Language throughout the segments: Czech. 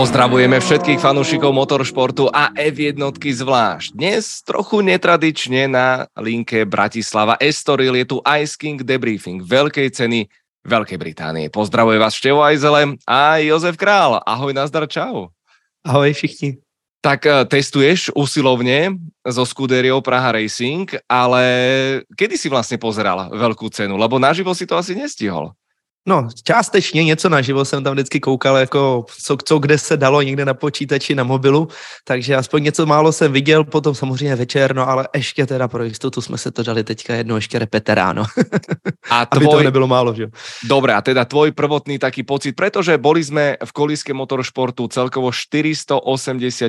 Pozdravujeme všetkých fanúšikov motoršportu a F1 zvlášť. Dnes trochu netradične na linke Bratislava Estoril je tu Ice King Debriefing veľkej ceny Veľkej Británie. Pozdravuje vás Števo Ajzele a Jozef Král. Ahoj, nazdar, čau. Ahoj všichni. Tak eh, testuješ usilovne so Scuderiou Praha Racing, ale kedy si vlastne pozeral veľkú cenu? Lebo naživo si to asi nestihol. No, částečně něco naživo jsem tam vždycky koukal, jako co, co kde se dalo někde na počítači, na mobilu, takže aspoň něco málo jsem viděl, potom samozřejmě večer, no ale ještě teda pro jistotu jsme se to dali teďka jedno ještě repeteráno. A tvoj... Aby to nebylo málo, že Dobré, a teda tvoj prvotný taký pocit, pretože boli sme v kolíske motoršportu celkovo 480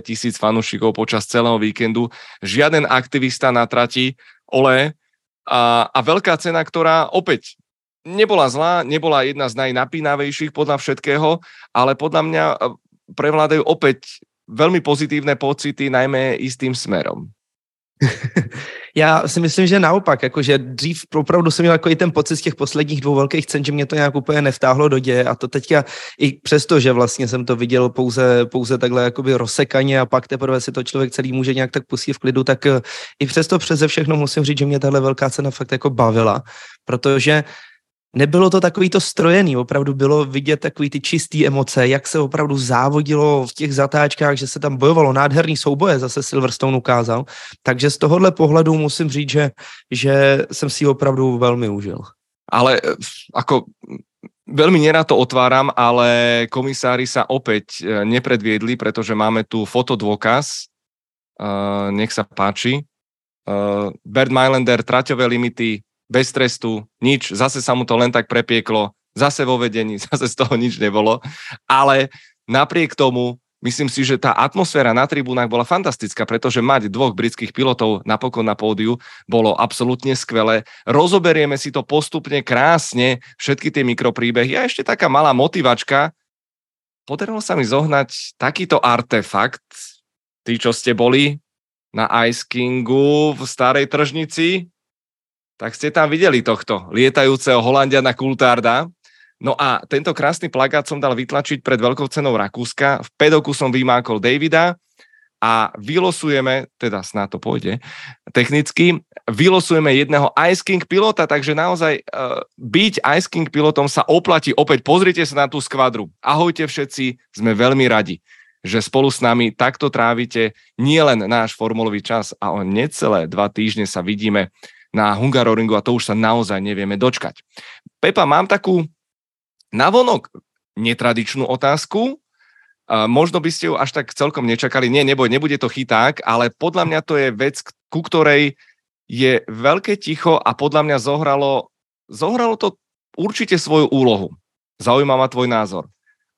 tisíc fanúšikov počas celého víkendu, žiaden aktivista na trati, ole, a, a veľká cena, ktorá opäť nebola zlá, nebola jedna z najnapínavejších podľa všetkého, ale podľa mňa e, prevládajú opäť veľmi pozitívne pocity, najmä istým smerom. Já si myslím, že naopak, jakože dřív opravdu jsem měl jako i ten pocit z těch posledních dvou velkých cen, že mě to nějak úplně nevtáhlo do děje a to teďka i přesto, že vlastně jsem to viděl pouze, pouze takhle jakoby rozsekaně a pak teprve si to člověk celý může nějak tak pustit v klidu, tak e, i přesto přeze všechno musím říct, že mě tahle velká cena fakt jako bavila, protože nebylo to takový to strojený, opravdu bylo vidět takový ty čistý emoce, jak se opravdu závodilo v těch zatáčkách, že se tam bojovalo, nádherný souboje zase Silverstone ukázal, takže z tohohle pohledu musím říct, že, že jsem si opravdu velmi užil. Ale ako veľmi nerad to otváram, ale komisári sa opäť e, nepredviedli, pretože máme tu fotodôkaz. Uh, nech sa páči. Uh, Bert Mylander, traťové limity, bez trestu, nič, zase sa mu to len tak prepieklo, zase vo vedení, zase z toho nič nebolo, ale napriek tomu myslím si, že tá atmosféra na tribúnach bola fantastická, pretože mať dvoch britských pilotov napokon na pódiu bolo absolútne skvelé. Rozoberieme si to postupne krásne, všetky tie mikropríbehy a ešte taká malá motivačka. Podarilo sa mi zohnať takýto artefakt, tí, čo ste boli na Ice Kingu v starej tržnici, tak ste tam videli tohto lietajúceho Holandiana Kultárda. No a tento krásny plagát som dal vytlačiť pred veľkou cenou Rakúska. V pedoku som vymákol Davida a vylosujeme, teda snad to pôjde technicky, vylosujeme jedného Ice King pilota, takže naozaj uh, byť Ice King pilotom sa oplatí. Opäť pozrite sa na tú skvadru. Ahojte všetci, sme veľmi radi že spolu s nami takto trávite nielen náš formulový čas a o necelé dva týždne sa vidíme na Hungaroringu a to už sa naozaj nevieme dočkať. Pepa, mám takú navonok netradičnú otázku, možno by ste ju až tak celkom nečakali. Nie, neboj, nebude to chyták, ale podľa mňa to je vec, ku ktorej je veľké ticho a podľa mňa zohralo, zohralo to určite svoju úlohu. Zaujímavá tvoj názor.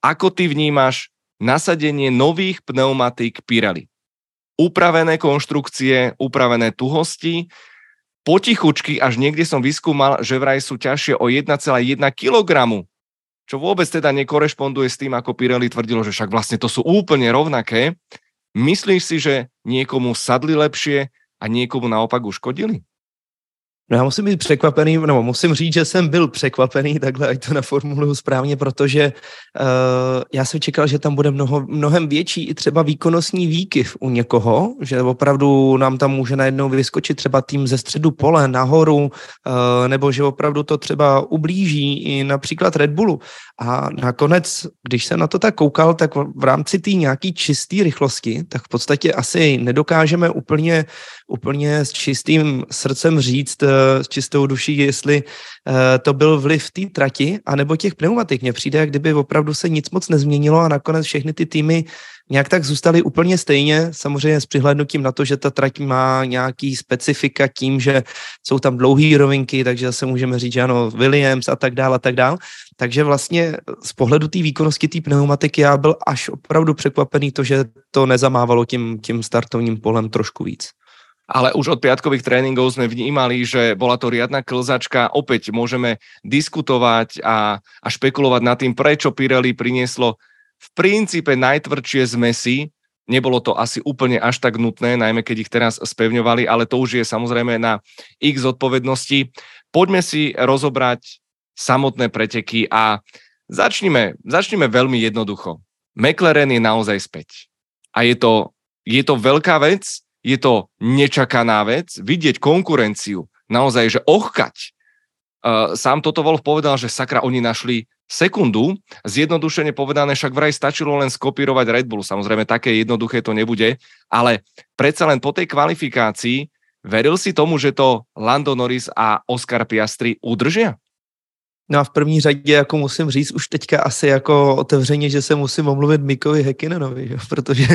Ako ty vnímaš nasadenie nových pneumatík Pirelli? Upravené konštrukcie, upravené tuhosti, potichučky, až niekde som vyskúmal, že vraj sú ťažšie o 1,1 kg, čo vôbec teda nekorešponduje s tým, ako Pirelli tvrdilo, že však vlastne to sú úplne rovnaké. Myslíš si, že niekomu sadli lepšie a niekomu naopak uškodili? No já musím být překvapený, nebo musím říct, že jsem byl překvapený, takhle ať to naformuluju správně, protože uh, já jsem čekal, že tam bude mnoho, mnohem větší i třeba výkonnostní výkyv u někoho, že opravdu nám tam může najednou vyskočit třeba tým ze středu pole nahoru, uh, nebo že opravdu to třeba ublíží i například Red Bullu. A nakonec, když jsem na to tak koukal, tak v rámci té nějaký čisté rychlosti, tak v podstatě asi nedokážeme úplně, úplně s čistým srdcem říct, s čistou duší, jestli eh, to byl vliv té trati, anebo těch pneumatik. Mně přijde, jak kdyby opravdu se nic moc nezměnilo a nakonec všechny ty týmy nějak tak zůstaly úplně stejně, samozřejmě s přihlednutím na to, že ta trať má nějaký specifika tím, že jsou tam dlouhé rovinky, takže zase můžeme říct, že ano, Williams a tak dále a tak dále. Takže vlastně z pohledu té výkonnosti té pneumatiky já byl až opravdu překvapený to, že to nezamávalo tím, tím startovním polem trošku víc ale už od piatkových tréningov sme vnímali, že bola to riadna klzačka. Opäť môžeme diskutovať a, a špekulovať nad tým, prečo Pirelli prinieslo v princípe najtvrdšie zmesy. Nebolo to asi úplne až tak nutné, najmä keď ich teraz spevňovali, ale to už je samozrejme na ich zodpovednosti. Poďme si rozobrať samotné preteky a začnime, začnime veľmi jednoducho. McLaren je naozaj späť. A je to, je to veľká vec, je to nečakaná vec, vidieť konkurenciu, naozaj, že ochkať. Uh, sám toto Wolf povedal, že sakra, oni našli sekundu, zjednodušene povedané, však vraj stačilo len skopírovať Red Bull. Samozrejme, také jednoduché to nebude, ale predsa len po tej kvalifikácii veril si tomu, že to Lando Norris a Oscar Piastri udržia? No a v první řadě jako musím říct už teďka asi jako otevřeně, že se musím omluvit Mikovi Hekinenovi, že? protože,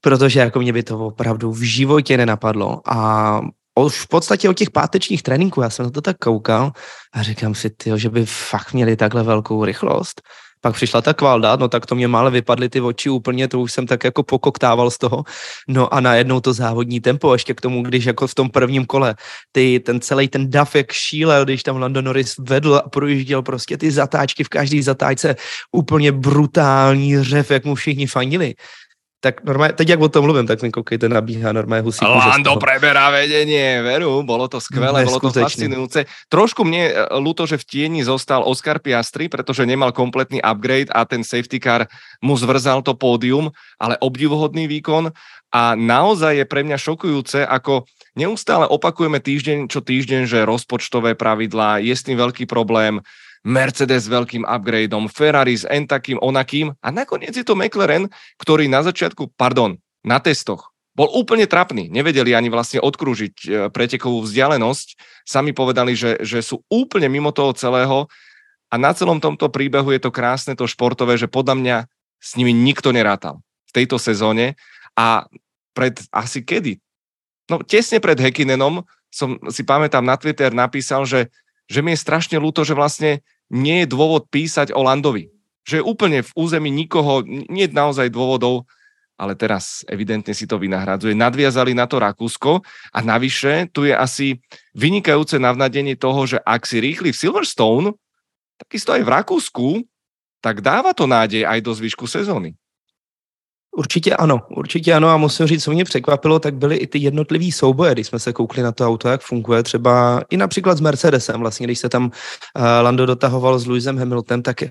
protože jako mě by to opravdu v životě nenapadlo a už v podstatě o těch pátečních tréninků, já jsem na to tak koukal a říkám si, tyjo, že by fakt měli takhle velkou rychlost. Pak přišla ta kvalda, no tak to mě mále vypadly ty oči úplně, to už jsem tak jako pokoktával z toho. No a najednou to závodní tempo, ještě k tomu, když jako v tom prvním kole, ty, ten celý ten dav, jak šílel, když tam Lando Norris vedl a projížděl prostě ty zatáčky v každý zatáčce, úplně brutální řev, jak mu všichni fandili tak normálne, teď jak o tom mluvím, tak mi koukejte, nabíhá normálne husíku. Lando preberá vedenie, veru, bolo to skvelé, bolo to fascinujúce. Trošku mne e, ľúto, že v tieni zostal Oscar Piastri, pretože nemal kompletný upgrade a ten safety car mu zvrzal to pódium, ale obdivuhodný výkon a naozaj je pre mňa šokujúce, ako neustále opakujeme týždeň čo týždeň, že rozpočtové pravidlá je s tým veľký problém, Mercedes s veľkým upgradeom, Ferrari s en takým, onakým a nakoniec je to McLaren, ktorý na začiatku, pardon, na testoch bol úplne trapný. Nevedeli ani vlastne odkrúžiť e, pretekovú vzdialenosť. Sami povedali, že, že sú úplne mimo toho celého a na celom tomto príbehu je to krásne, to športové, že podľa mňa s nimi nikto nerátal v tejto sezóne a pred asi kedy? No tesne pred Hekinenom som si pamätám na Twitter napísal, že že mi je strašne ľúto, že vlastne nie je dôvod písať o Landovi. Že je úplne v území nikoho, nie je naozaj dôvodov, ale teraz evidentne si to vynahradzuje. Nadviazali na to Rakúsko a navyše tu je asi vynikajúce navnadenie toho, že ak si rýchli v Silverstone, takisto aj v Rakúsku, tak dáva to nádej aj do zvyšku sezóny. Určitě ano, určitě ano a musím říct, co mě překvapilo, tak byly i ty jednotlivý souboje, když jsme se koukli na to auto, jak funguje, třeba i například s Mercedesem, vlastně, když se tam uh, Lando dotahoval s Lewisem Hamiltonem, tak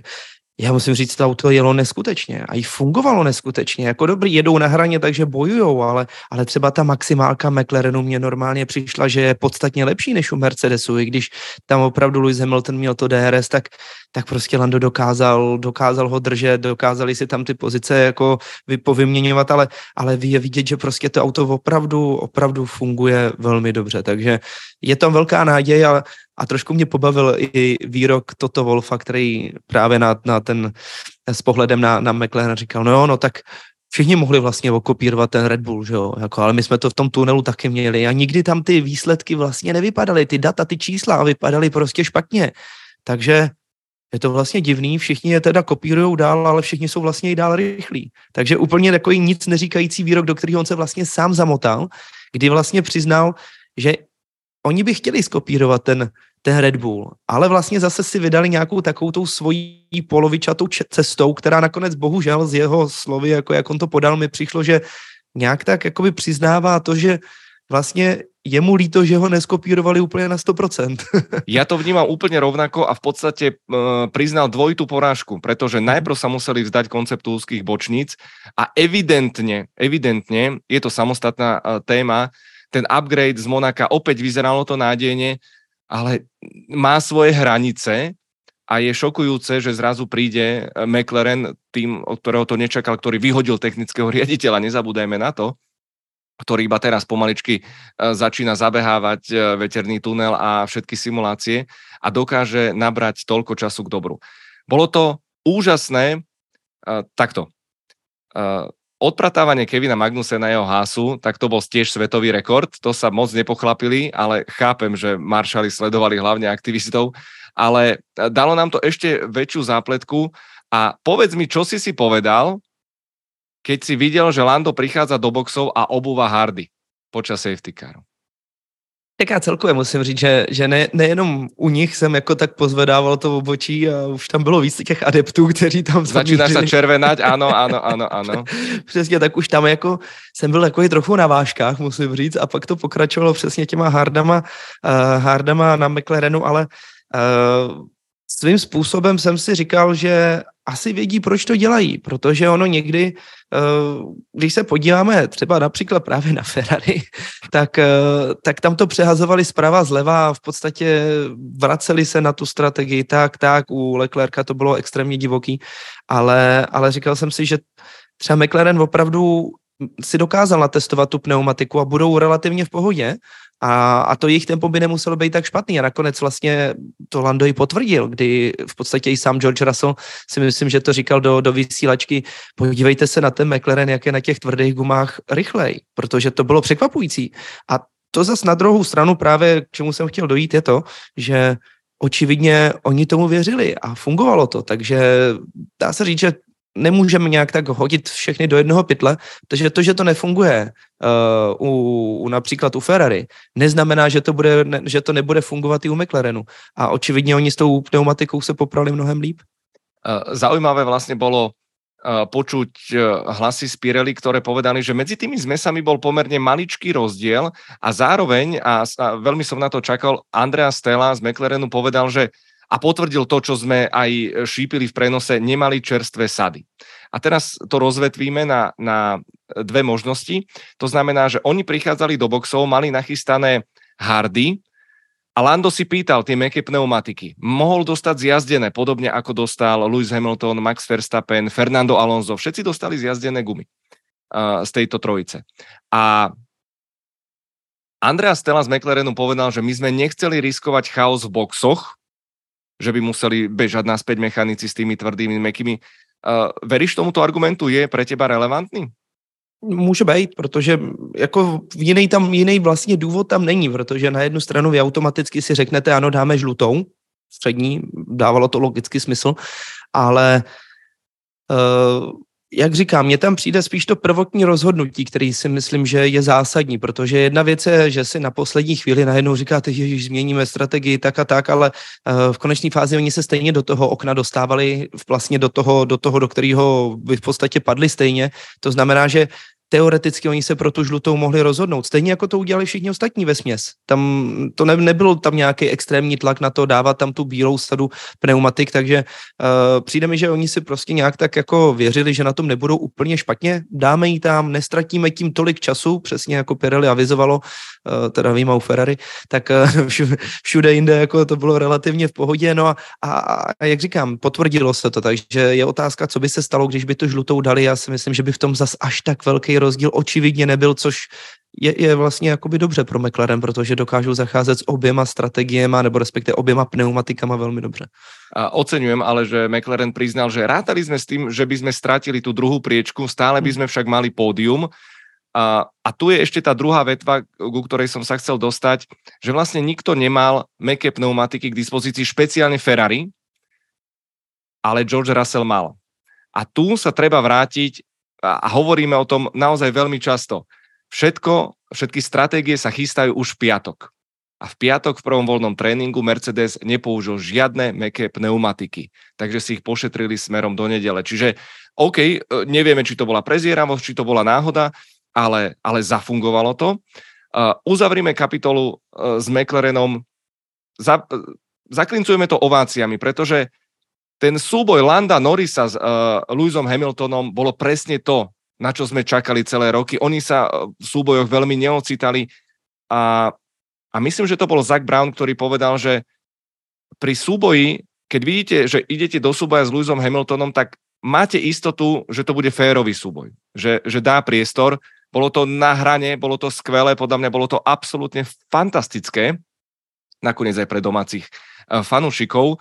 já musím říct, to auto jelo neskutečně a i fungovalo neskutečně. Jako dobrý, jedou na hraně, takže bojujou, ale, ale třeba ta maximálka McLarenu mě normálně přišla, že je podstatně lepší než u Mercedesu, i když tam opravdu Lewis Hamilton měl to DRS, tak, tak prostě Lando dokázal, dokázal ho držet, dokázali si tam ty pozice jako vypovyměňovat, ale, ale je vidět, že prostě to auto opravdu, opravdu funguje velmi dobře, takže je tam velká naděje, ale a trošku mě pobavil i výrok Toto Wolfa, který právě na, na ten, s pohledem na, na McLaren říkal, no jo, no tak všichni mohli vlastně okopírovat ten Red Bull, že jo, jako, ale my jsme to v tom tunelu taky měli a nikdy tam ty výsledky vlastně nevypadaly, ty data, ty čísla vypadaly prostě špatně. Takže je to vlastně divný, všichni je teda kopírují dál, ale všichni jsou vlastně i dál rychlí. Takže úplně takový nic neříkající výrok, do kterého on se vlastně sám zamotal, kdy vlastně přiznal, že oni by chtěli skopírovat ten, ten Red Bull, ale vlastně zase si vydali nějakou takovou tou svojí polovičatou cestou, která nakonec bohužel z jeho slovy, jako jak on to podal, mi přišlo, že nějak tak jakoby přiznává to, že vlastně je mu líto, že ho neskopírovali úplně na 100%. ja to vnímam úplne rovnako a v podstate uh, priznal dvojitú porážku, pretože najprv sa museli vzdať konceptu úzkých bočníc a evidentne, evidentne, je to samostatná uh, téma, ten upgrade z Monaka opäť vyzeralo to nádejne, ale má svoje hranice a je šokujúce, že zrazu príde McLaren, tým, od ktorého to nečakal, ktorý vyhodil technického riaditeľa, nezabúdajme na to, ktorý iba teraz pomaličky e, začína zabehávať e, veterný tunel a všetky simulácie a dokáže nabrať toľko času k dobru. Bolo to úžasné, e, takto, odpratávanie Kevina Magnusa na jeho hásu, tak to bol tiež svetový rekord. To sa moc nepochlapili, ale chápem, že maršali sledovali hlavne aktivistov, ale dalo nám to ešte väčšiu zápletku a povedz mi, čo si si povedal, keď si videl, že Lando prichádza do boxov a obúva Hardy počas safety caru. Tak já celkově musím říct, že, že ne, nejenom u nich jsem jako tak pozvedával to obočí a už tam bylo víc těch adeptů, kteří tam Začínáš se červenať, ano, ano, ano, ano. přesně, tak už tam jako jsem byl jako i trochu na váškách, musím říct, a pak to pokračovalo přesně těma hardama, uh, hardama na McLarenu, ale uh, svým způsobem jsem si říkal, že asi vědí, proč to dělají, protože ono někdy, eh, když se podíváme třeba například právě na Ferrari, tak, eh, tak tam to přehazovali zprava zleva a v podstatě vraceli se na tu strategii tak, tak, u Leclerca to bylo extrémně divoký, ale, ale říkal jsem si, že třeba McLaren opravdu si dokázal natestovat tu pneumatiku a budou relativně v pohodě a, a to jejich tempo by nemuselo být tak špatný. A nakonec vlastně to Lando i potvrdil, kdy v podstatě i sám George Russell si myslím, že to říkal do, do vysílačky, podívejte se na ten McLaren, jak je na těch tvrdých gumách rychlej, protože to bylo překvapující. A to zas na druhou stranu právě, k čemu jsem chtěl dojít, je to, že očividně oni tomu věřili a fungovalo to, takže dá se říct, že nemůžeme nějak tak hodit všechny do jednoho pytle, protože to, že to nefunguje uh, u, u například u Ferrari, neznamená, že to, bude, ne, že to nebude fungovat i u McLarenu. A očividně oni s tou pneumatikou se poprali mnohem líp. Uh, zaujímavé vlastne bolo uh, počuť hlasy z Pirelli, ktoré povedali, že medzi tými zmesami bol pomerne maličký rozdiel a zároveň, a, a veľmi som na to čakal, Andrea Stella z McLarenu povedal, že a potvrdil to, čo sme aj šípili v prenose, nemali čerstvé sady. A teraz to rozvetvíme na, na dve možnosti. To znamená, že oni prichádzali do boxov, mali nachystané hardy a Lando si pýtal tie meké pneumatiky. Mohol dostať zjazdené, podobne ako dostal Lewis Hamilton, Max Verstappen, Fernando Alonso. Všetci dostali zjazdené gumy uh, z tejto trojice. A Andrea Stella z McLarenu povedal, že my sme nechceli riskovať chaos v boxoch, že by museli bežať naspäť mechanici s tými tvrdými, mekými. Uh, veríš tomuto argumentu? Je pre teba relevantní? Může být, protože jako jiný tam, jiný vlastně důvod tam není, protože na jednu stranu vy automaticky si řeknete, ano, dáme žlutou, střední, dávalo to logicky smysl, ale uh, jak říkám, mně tam přijde spíš to prvotní rozhodnutí, který si myslím, že je zásadní, protože jedna věc je, že si na poslední chvíli najednou říkáte, že změníme strategii tak a tak, ale eh, v konečné fázi oni se stejně do toho okna dostávali vlastně do toho, do toho, do kterého by v podstatě padli stejně. To znamená, že teoreticky oni se pro tu žlutou mohli rozhodnout. Stejně jako to udělali všichni ostatní ve směs. Tam to ne, nebylo tam nějaký extrémní tlak na to dávat tam tu bílou sadu pneumatik, takže uh, přijde mi, že oni si prostě nějak tak jako věřili, že na tom nebudou úplně špatně. Dáme jí tam, nestratíme tím tolik času, přesně jako Pirelli avizovalo, uh, teda výjima u Ferrari, tak uh, všude jinde jako to bylo relativně v pohodě. No a, a, a jak říkám, potvrdilo se to, takže je otázka, co by se stalo, když by tu žlutou dali. Já si myslím, že by v tom zas až tak velký rozdíl očividně nebyl, což je, je vlastně jakoby dobře pro McLaren, protože dokážou zacházet s oběma strategiemi, nebo respektive oběma pneumatikama velmi dobře. A oceňujem ale, že McLaren priznal, že rátali sme s tým, že by sme strátili tú druhú priečku, stále by sme však mali pódium. A, a tu je ešte tá druhá vetva, ku ktorej som sa chcel dostať, že vlastne nikto nemal meké pneumatiky k dispozícii, špeciálne Ferrari, ale George Russell mal. A tu sa treba vrátiť a hovoríme o tom naozaj veľmi často. Všetko, všetky stratégie sa chystajú už v piatok. A v piatok v prvom voľnom tréningu Mercedes nepoužil žiadne meké pneumatiky, takže si ich pošetrili smerom do nedele. Čiže OK, e, nevieme, či to bola prezieravosť, či to bola náhoda, ale, ale zafungovalo to. Uh, uzavrime kapitolu uh, s McLarenom. Za, zaklincujeme to ováciami, pretože ten súboj Landa Norrisa s uh, Lewisom Hamiltonom bolo presne to, na čo sme čakali celé roky. Oni sa uh, v súbojoch veľmi neocitali a, a myslím, že to bol Zach Brown, ktorý povedal, že pri súboji, keď vidíte, že idete do súboja s Lewisom Hamiltonom, tak máte istotu, že to bude férový súboj, že, že dá priestor. Bolo to na hrane, bolo to skvelé, podľa mňa bolo to absolútne fantastické, nakoniec aj pre domácich uh, fanúšikov.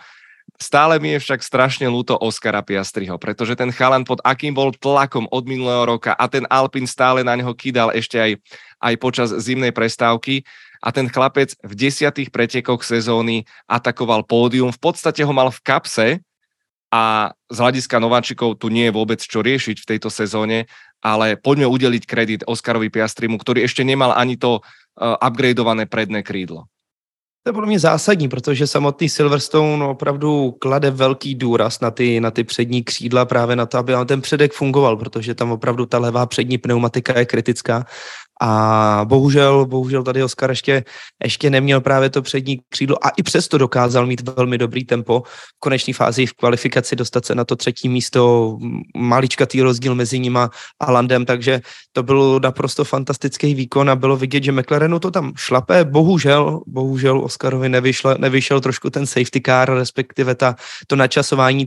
Stále mi je však strašne ľúto Oskara Piastriho, pretože ten chalan pod akým bol tlakom od minulého roka a ten Alpin stále na neho kydal ešte aj, aj počas zimnej prestávky a ten chlapec v desiatých pretekoch sezóny atakoval pódium, v podstate ho mal v kapse a z hľadiska nováčikov tu nie je vôbec čo riešiť v tejto sezóne, ale poďme udeliť kredit Oskarovi Piastrimu, ktorý ešte nemal ani to uh, upgradeované predné krídlo. To je podle mě zásadní, protože samotný Silverstone opravdu klade velký důraz na ty, na ty přední křídla, právě na to, aby ten předek fungoval, protože tam opravdu ta levá přední pneumatika je kritická A bohužel, bohužel tady Oscar ještě, ještě neměl právě to přední křídlo a i přesto dokázal mít velmi dobrý tempo. V konečné fázi v kvalifikaci dostat se na to třetí místo, maličkatý rozdíl mezi nima a Landem, takže to byl naprosto fantastický výkon a bylo vidět, že McLarenu to tam šlape. Bohužel, bohužel Oscarovi nevyšel, nevyšel trošku ten safety car, respektive ta, to načasování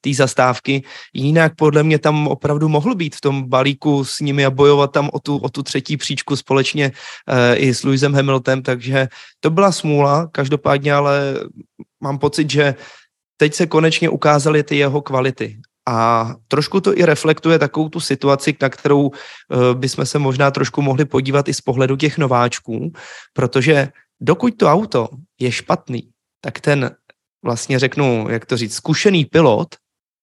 té zastávky. Jinak podle mě tam opravdu mohl být v tom balíku s nimi a bojovat tam o tu, o tu třetí příčku společně uh, i s Lewisem Hamiltonem, takže to byla smůla, každopádně ale mám pocit, že teď se konečně ukázaly ty jeho kvality. A trošku to i reflektuje takovou tu situaci, na kterou uh, bychom se možná trošku mohli podívat i z pohledu těch nováčků, protože dokud to auto je špatný, tak ten vlastně řeknu, jak to říct, zkušený pilot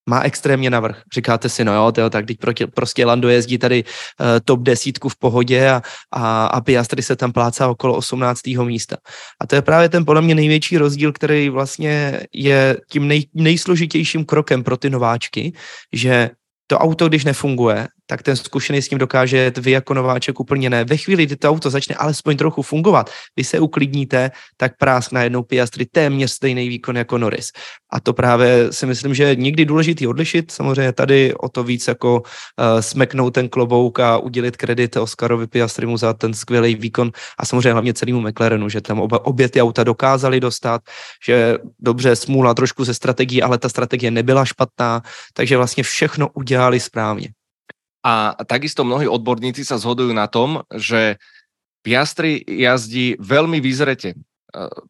má extrémně navrh. Říkáte si, no jo, tyjo, tak teď proti, prostě Lando jezdí tady uh, top desítku v pohodě a, a, a Piastri se tam plácá okolo 18. místa. A to je právě ten podle mě největší rozdíl, který vlastně je tím nej, nejsložitějším krokem pro ty nováčky, že to auto, když nefunguje, tak ten zkušený s tím dokáže vy jako nováček úplně ne. Ve chvíli, kdy to auto začne alespoň trochu fungovat, vy se uklidníte, tak prásk na jednou Piastri téměř stejný výkon jako Norris. A to právě si myslím, že je nikdy důležitý odlišit. Samozřejmě tady o to víc jako uh, smeknout ten klobouk a udělit kredit Oscarovi Piastrimu za ten skvělý výkon a samozřejmě hlavně celému McLarenu, že tam oba, obě ty auta dokázali dostat, že dobře smůla trošku ze strategií, ale ta strategie nebyla špatná, takže vlastně všechno udělali správně. A takisto mnohí odborníci sa zhodujú na tom, že Piastri jazdí veľmi vyzrete. E,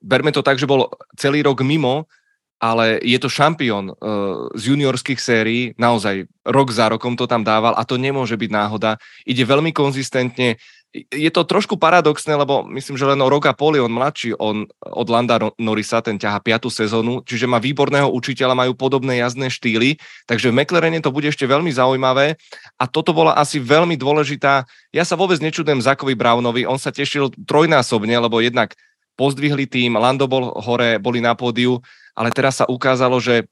berme to tak, že bol celý rok mimo, ale je to šampión uh, z juniorských sérií, naozaj rok za rokom to tam dával a to nemôže byť náhoda. Ide veľmi konzistentne, je to trošku paradoxné, lebo myslím, že len o rok a pol je on mladší on, od Landa Norisa, ten ťaha piatu sezónu, čiže má výborného učiteľa, majú podobné jazdné štýly, takže v McLarene to bude ešte veľmi zaujímavé a toto bola asi veľmi dôležitá. Ja sa vôbec nečudujem Zakovi Brownovi, on sa tešil trojnásobne, lebo jednak pozdvihli tým, Lando bol hore, boli na pódiu, ale teraz sa ukázalo, že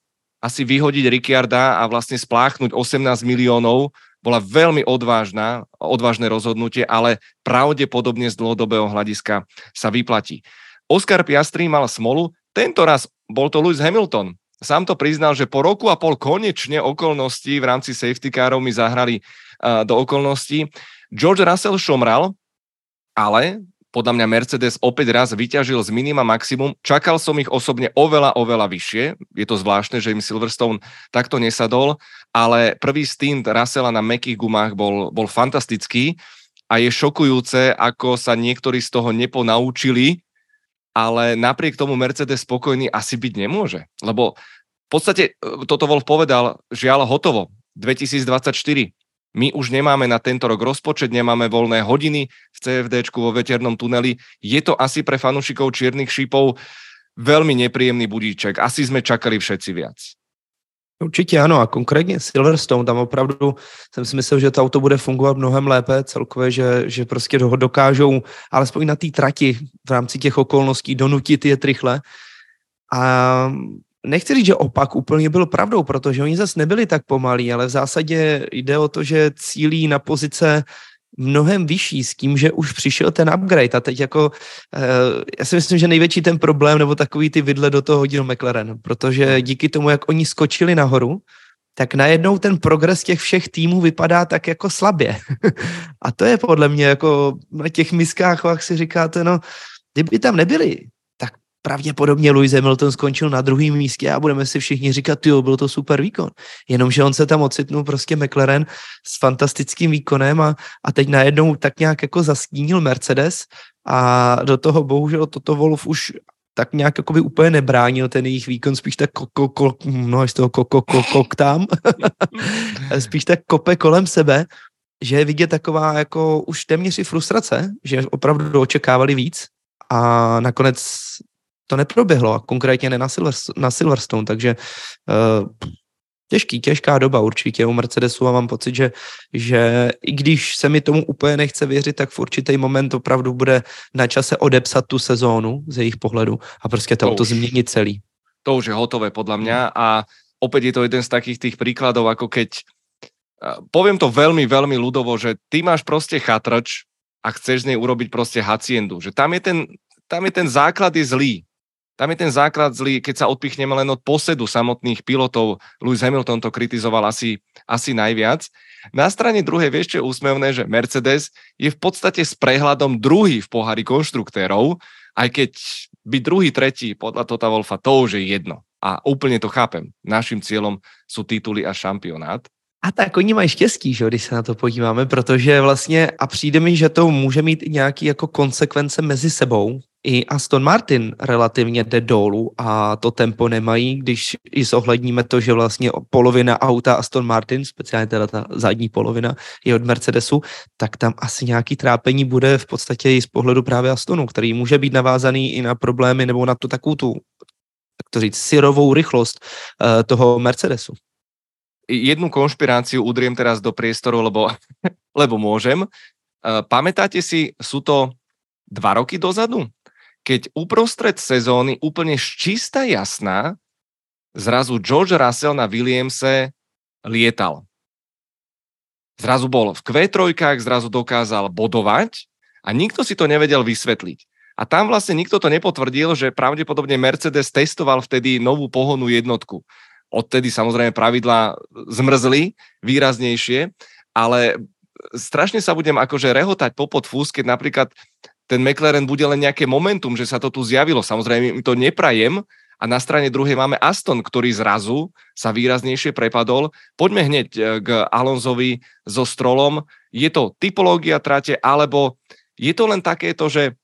asi vyhodiť Ricciarda a vlastne spláchnuť 18 miliónov bola veľmi odvážna, odvážne rozhodnutie, ale pravdepodobne z dlhodobého hľadiska sa vyplatí. Oscar Piastri mal smolu, tento raz bol to Lewis Hamilton. Sám to priznal, že po roku a pol konečne okolností v rámci safety carov mi zahrali uh, do okolností. George Russell šomral, ale podľa mňa Mercedes opäť raz vyťažil z minima maximum. Čakal som ich osobne oveľa, oveľa vyššie. Je to zvláštne, že im Silverstone takto nesadol, ale prvý stint Russella na mekých gumách bol, bol fantastický a je šokujúce, ako sa niektorí z toho neponaučili, ale napriek tomu Mercedes spokojný asi byť nemôže. Lebo v podstate e, toto Wolf povedal, žiaľ hotovo, 2024 my už nemáme na tento rok rozpočet, nemáme voľné hodiny v CFDčku vo veternom tuneli. Je to asi pre fanúšikov čiernych šípov veľmi nepříjemný budíček. Asi jsme čakali všetci viac. Určitě ano a konkrétně Silverstone, tam opravdu jsem si myslel, že to auto bude fungovat mnohem lépe celkově, že, že prostě ho dokážou alespoň na té trati v rámci těch okolností donutit je rychle. A nechci říct, že opak úplně byl pravdou, protože oni zase nebyli tak pomalí, ale v zásadě jde o to, že cílí na pozice mnohem vyšší s tím, že už přišel ten upgrade a teď jako uh, já si myslím, že největší ten problém nebo takový ty vidle do toho hodil McLaren, protože díky tomu, jak oni skočili nahoru, tak najednou ten progres těch všech týmů vypadá tak jako slabě. a to je podle mě jako na těch miskách, jak si říkáte, no, kdyby tam nebyli pravděpodobně Lewis Hamilton skončil na druhém místě a budeme si všichni říkat, jo, byl to super výkon. Jenomže on se tam ocitnul prostě McLaren s fantastickým výkonem a, a teď najednou tak nějak jako zastínil Mercedes a do toho bohužel toto Wolf už tak nějak jako by úplně nebránil ten jejich výkon, spíš tak ko, ko, no, z toho ko, ko, ko, kok tam, spíš tak kope kolem sebe, že je vidět taková jako už téměř i frustrace, že opravdu očekávali víc a nakonec to neproběhlo, a konkrétně ne na, Silverstone, na Silverstone, takže uh, těžký, těžká doba určitě u Mercedesu a mám pocit, že, že i když se mi tomu úplně nechce věřit, tak v určitý moment opravdu bude na čase odepsat tu sezónu z jejich pohledu a prostě to, to, to změnit celý. To už je hotové podľa mňa a opäť je to jeden z takých tých príkladov, ako keď poviem to veľmi, veľmi ľudovo, že ty máš proste chatrč, a chceš z nej urobiť proste haciendu. Že tam je ten, tam je ten základ je zlý. Tam je ten základ zlý, keď sa odpichneme len od posedu samotných pilotov. Lewis Hamilton to kritizoval asi, asi najviac. Na strane druhej vieš, čo je úsmevné, že Mercedes je v podstate s prehľadom druhý v pohári konštruktérov, aj keď by druhý, tretí podľa Tota Wolfa, to už je jedno. A úplně to chápem. Naším cílem jsou tituly a šampionát. A tak oni mají štěstí, že, když se na to podíváme, protože vlastně, a přijde mi, že to může mít i nějaký jako konsekvence mezi sebou. I Aston Martin relativně jde dolů a to tempo nemají, když i zohledníme to, že vlastně polovina auta Aston Martin, speciálně teda ta zadní polovina, je od Mercedesu, tak tam asi nějaký trápení bude v podstatě i z pohledu právě Astonu, který může být navázaný i na problémy nebo na tu takovou tu, tak to říct, syrovou rychlost uh, toho Mercedesu jednu konšpiráciu udriem teraz do priestoru, lebo, lebo môžem. E, pamätáte si, sú to dva roky dozadu, keď uprostred sezóny úplne čistá jasná zrazu George Russell na Williamse lietal. Zrazu bol v Q3, zrazu dokázal bodovať a nikto si to nevedel vysvetliť. A tam vlastne nikto to nepotvrdil, že pravdepodobne Mercedes testoval vtedy novú pohonu jednotku odtedy samozrejme pravidlá zmrzli výraznejšie, ale strašne sa budem akože rehotať popod fús, keď napríklad ten McLaren bude len nejaké momentum, že sa to tu zjavilo. Samozrejme, mi to neprajem, a na strane druhej máme Aston, ktorý zrazu sa výraznejšie prepadol. Poďme hneď e, k Alonzovi so Strolom. Je to typológia trate, alebo je to len takéto, že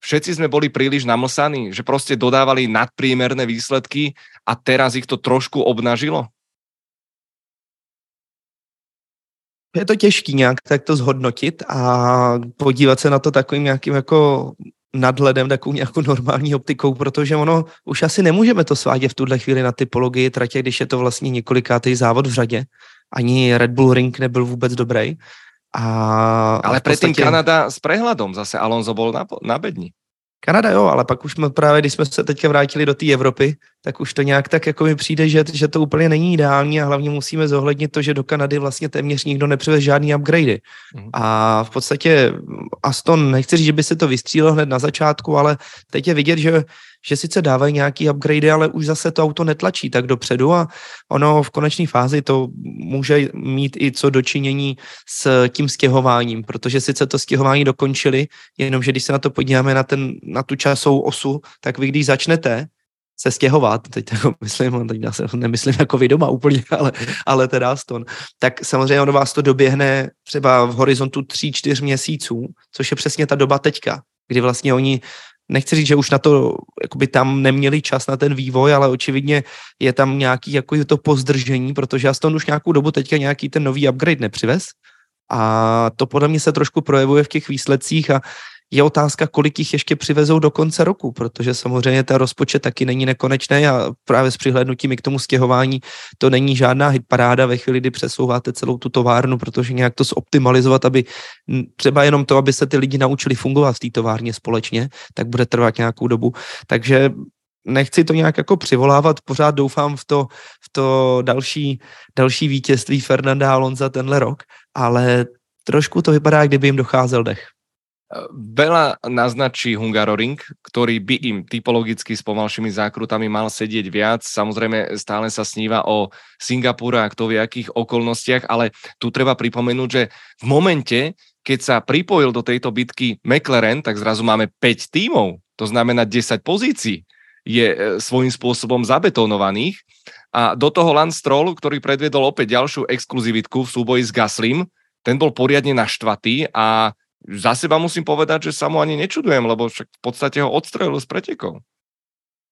všetci sme boli príliš namlsaní, že proste dodávali nadpriemerné výsledky a teraz ich to trošku obnažilo? Je to těžký nějak tak to zhodnotit a podívat se na to takovým nějakým jako nadhledem, takovou nějakou normální optikou, protože ono už asi nemůžeme to svádět v tuhle chvíli na typologii tratě, když je to vlastně několikátý závod v řadě. Ani Red Bull Ring nebyl vůbec dobrý. A, ale předtím podstatě... Kanada s prehľadom zase Alonso bol na, na bedni. Kanada jo, ale pak už jsme právě, když jsme se teďka vrátili do té Evropy, tak už to nějak tak jako mi přijde, že, že to úplně není ideální a hlavně musíme zohlednit to, že do Kanady vlastně téměř nikdo nepřivez žádný upgradey. Mm. A v podstatě Aston, nechci říct, že by se to vystřílelo hned na začátku, ale teď je vidět, že že sice dávají nějaký upgrade, ale už zase to auto netlačí tak dopředu a ono v konečné fázi to může mít i co dočinění s tím stěhováním, protože sice to stěhování dokončili, jenomže když se na to podíváme na, ten, na tu časovou osu, tak vy když začnete, se stěhovat, teď jako myslím, teď já se nemyslím jako vy doma úplně, ale, ale teda Aston, tak samozřejmě ono vás to doběhne třeba v horizontu 3-4 měsíců, což je přesně ta doba teďka, kdy vlastně oni nechci říct, že už na to, jakoby tam neměli čas na ten vývoj, ale očividně je tam nějaký jako to pozdržení, protože Aston už nějakou dobu teďka nějaký ten nový upgrade nepřivez a to podle mě se trošku projevuje v těch výsledcích a je otázka, kolik jich ještě přivezou do konce roku, protože samozřejmě ten rozpočet taky není nekonečný a právě s přihlednutím k tomu stěhování to není žádná hitparáda ve chvíli, kdy přesouváte celou tu továrnu, protože nějak to zoptimalizovat, aby třeba jenom to, aby se ty lidi naučili fungovat v té továrně společně, tak bude trvat nějakou dobu. Takže nechci to nějak jako přivolávat, pořád doufám v to, v to další, další vítězství Fernanda Alonza tenhle rok, ale trošku to vypadá, kdyby jim docházel dech. Veľa naznačí Hungaroring, ktorý by im typologicky s pomalšími zákrutami mal sedieť viac. Samozrejme stále sa sníva o Singapúre a kto v akých okolnostiach, ale tu treba pripomenúť, že v momente, keď sa pripojil do tejto bitky McLaren, tak zrazu máme 5 tímov, to znamená 10 pozícií je e, svojím spôsobom zabetonovaných. A do toho Lance Stroll, ktorý predviedol opäť ďalšiu exkluzivitku v súboji s Gaslim, ten bol poriadne naštvatý a za seba musím povedať, že sa mu ani nečudujem, lebo však v podstate ho odstrelil z pretekov.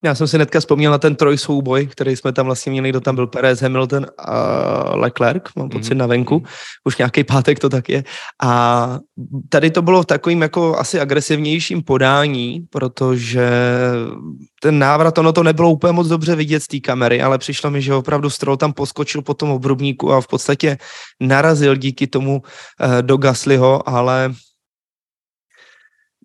Já jsem si netka vzpomněl na ten trojsouboj, který jsme tam vlastně měli, kdo tam byl Perez, Hamilton a Leclerc, mám pocit mm-hmm. na venku, mhm. už nějaký pátek to tak je. A tady to bylo v takovým jako asi agresivnějším podání, protože ten návrat, ono to nebylo úplně moc dobře vidět z té kamery, ale přišlo mi, že opravdu Stroll tam poskočil po tom obrubníku a v podstatě narazil díky tomu uh, do Gaslyho, ale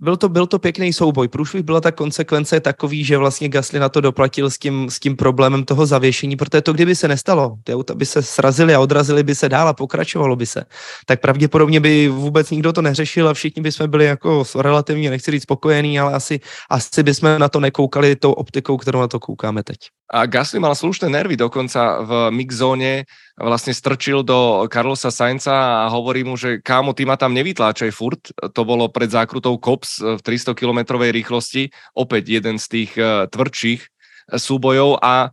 byl to, byl to pěkný souboj. Průšvih byla ta konsekvence takový, že vlastně Gasly na to doplatil s tím, s tím problémem toho zavěšení, protože to, kdyby se nestalo, ty auta by se srazily a odrazily by se dál a pokračovalo by se, tak pravděpodobně by vůbec nikdo to neřešil a všichni by jsme byli jako relativně, nechci říct spokojení, ale asi, asi by jsme na to nekoukali tou optikou, kterou na to koukáme teď. A Gasly mal slušné nervy, dokonca v mixzóne vlastne strčil do Carlosa Sainza a hovorí mu, že kámo, ty ma tam nevytláčaj furt. To bolo pred zákrutou Kops v 300 km rýchlosti. Opäť jeden z tých uh, tvrdších súbojov a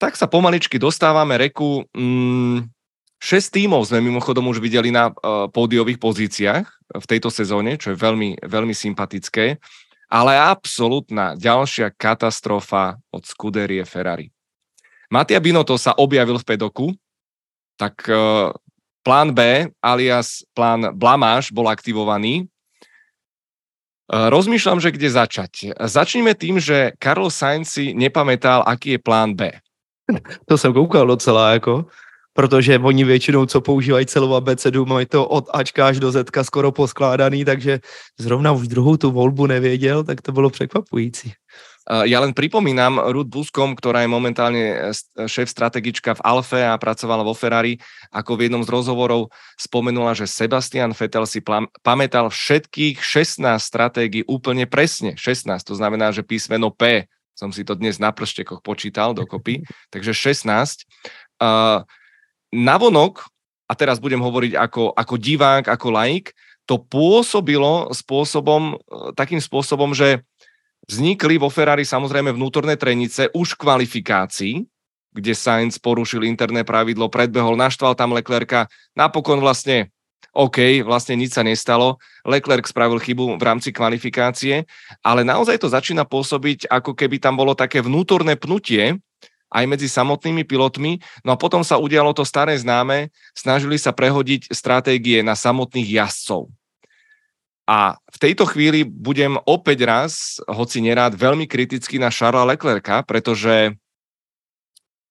tak sa pomaličky dostávame reku. Mm, 6 tímov sme mimochodom už videli na uh, pódiových pozíciách v tejto sezóne, čo je veľmi, veľmi sympatické ale absolútna ďalšia katastrofa od Scuderie Ferrari. Mattia Binotto sa objavil v pedoku, tak uh, plán B alias plán Blamáš bol aktivovaný. Uh, rozmýšľam, že kde začať. Začneme tým, že Carlos Sainz si nepamätal, aký je plán B. To jsem koukal docela, jako protože oni většinou, co používají celou abecedu, mají to od Ačka až do Zetka skoro poskládaný, takže zrovna už druhou tu volbu nevěděl, tak to bylo překvapující. Ja len pripomínam Ruth Buskom, ktorá je momentálne šéf strategička v Alfe a pracovala vo Ferrari, ako v jednom z rozhovorov spomenula, že Sebastian Vettel si pamätal všetkých 16 stratégií úplne presne. 16, to znamená, že písmeno P som si to dnes na prštekoch počítal dokopy, takže 16. Uh, navonok, a teraz budem hovoriť ako, ako divák, ako laik, to pôsobilo spôsobom, e, takým spôsobom, že vznikli vo Ferrari samozrejme vnútorné trenice už v kvalifikácii, kde Sainz porušil interné pravidlo, predbehol, naštval tam Leclerca, napokon vlastne OK, vlastne nič sa nestalo. Leclerc spravil chybu v rámci kvalifikácie, ale naozaj to začína pôsobiť, ako keby tam bolo také vnútorné pnutie, aj medzi samotnými pilotmi. No a potom sa udialo to staré známe, snažili sa prehodiť stratégie na samotných jazdcov. A v tejto chvíli budem opäť raz, hoci nerád, veľmi kritický na Charlesa Leclerca, pretože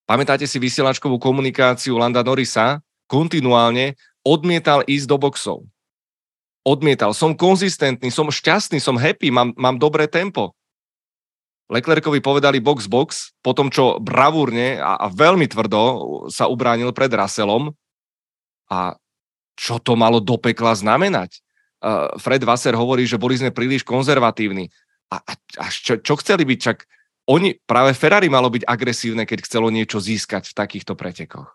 pamätáte si vysielačkovú komunikáciu Landa Norrisa, kontinuálne odmietal ísť do boxov. Odmietal. Som konzistentný, som šťastný, som happy, mám, mám dobré tempo. Leclercovi povedali box box, po tom, čo bravúrne a, a veľmi tvrdo sa ubránil pred Russellom. A čo to malo do pekla znamenať? Uh, Fred Wasser hovorí, že boli sme príliš konzervatívni. A, a, a čo, čo chceli byť? Čak oni, práve Ferrari malo byť agresívne, keď chcelo niečo získať v takýchto pretekoch.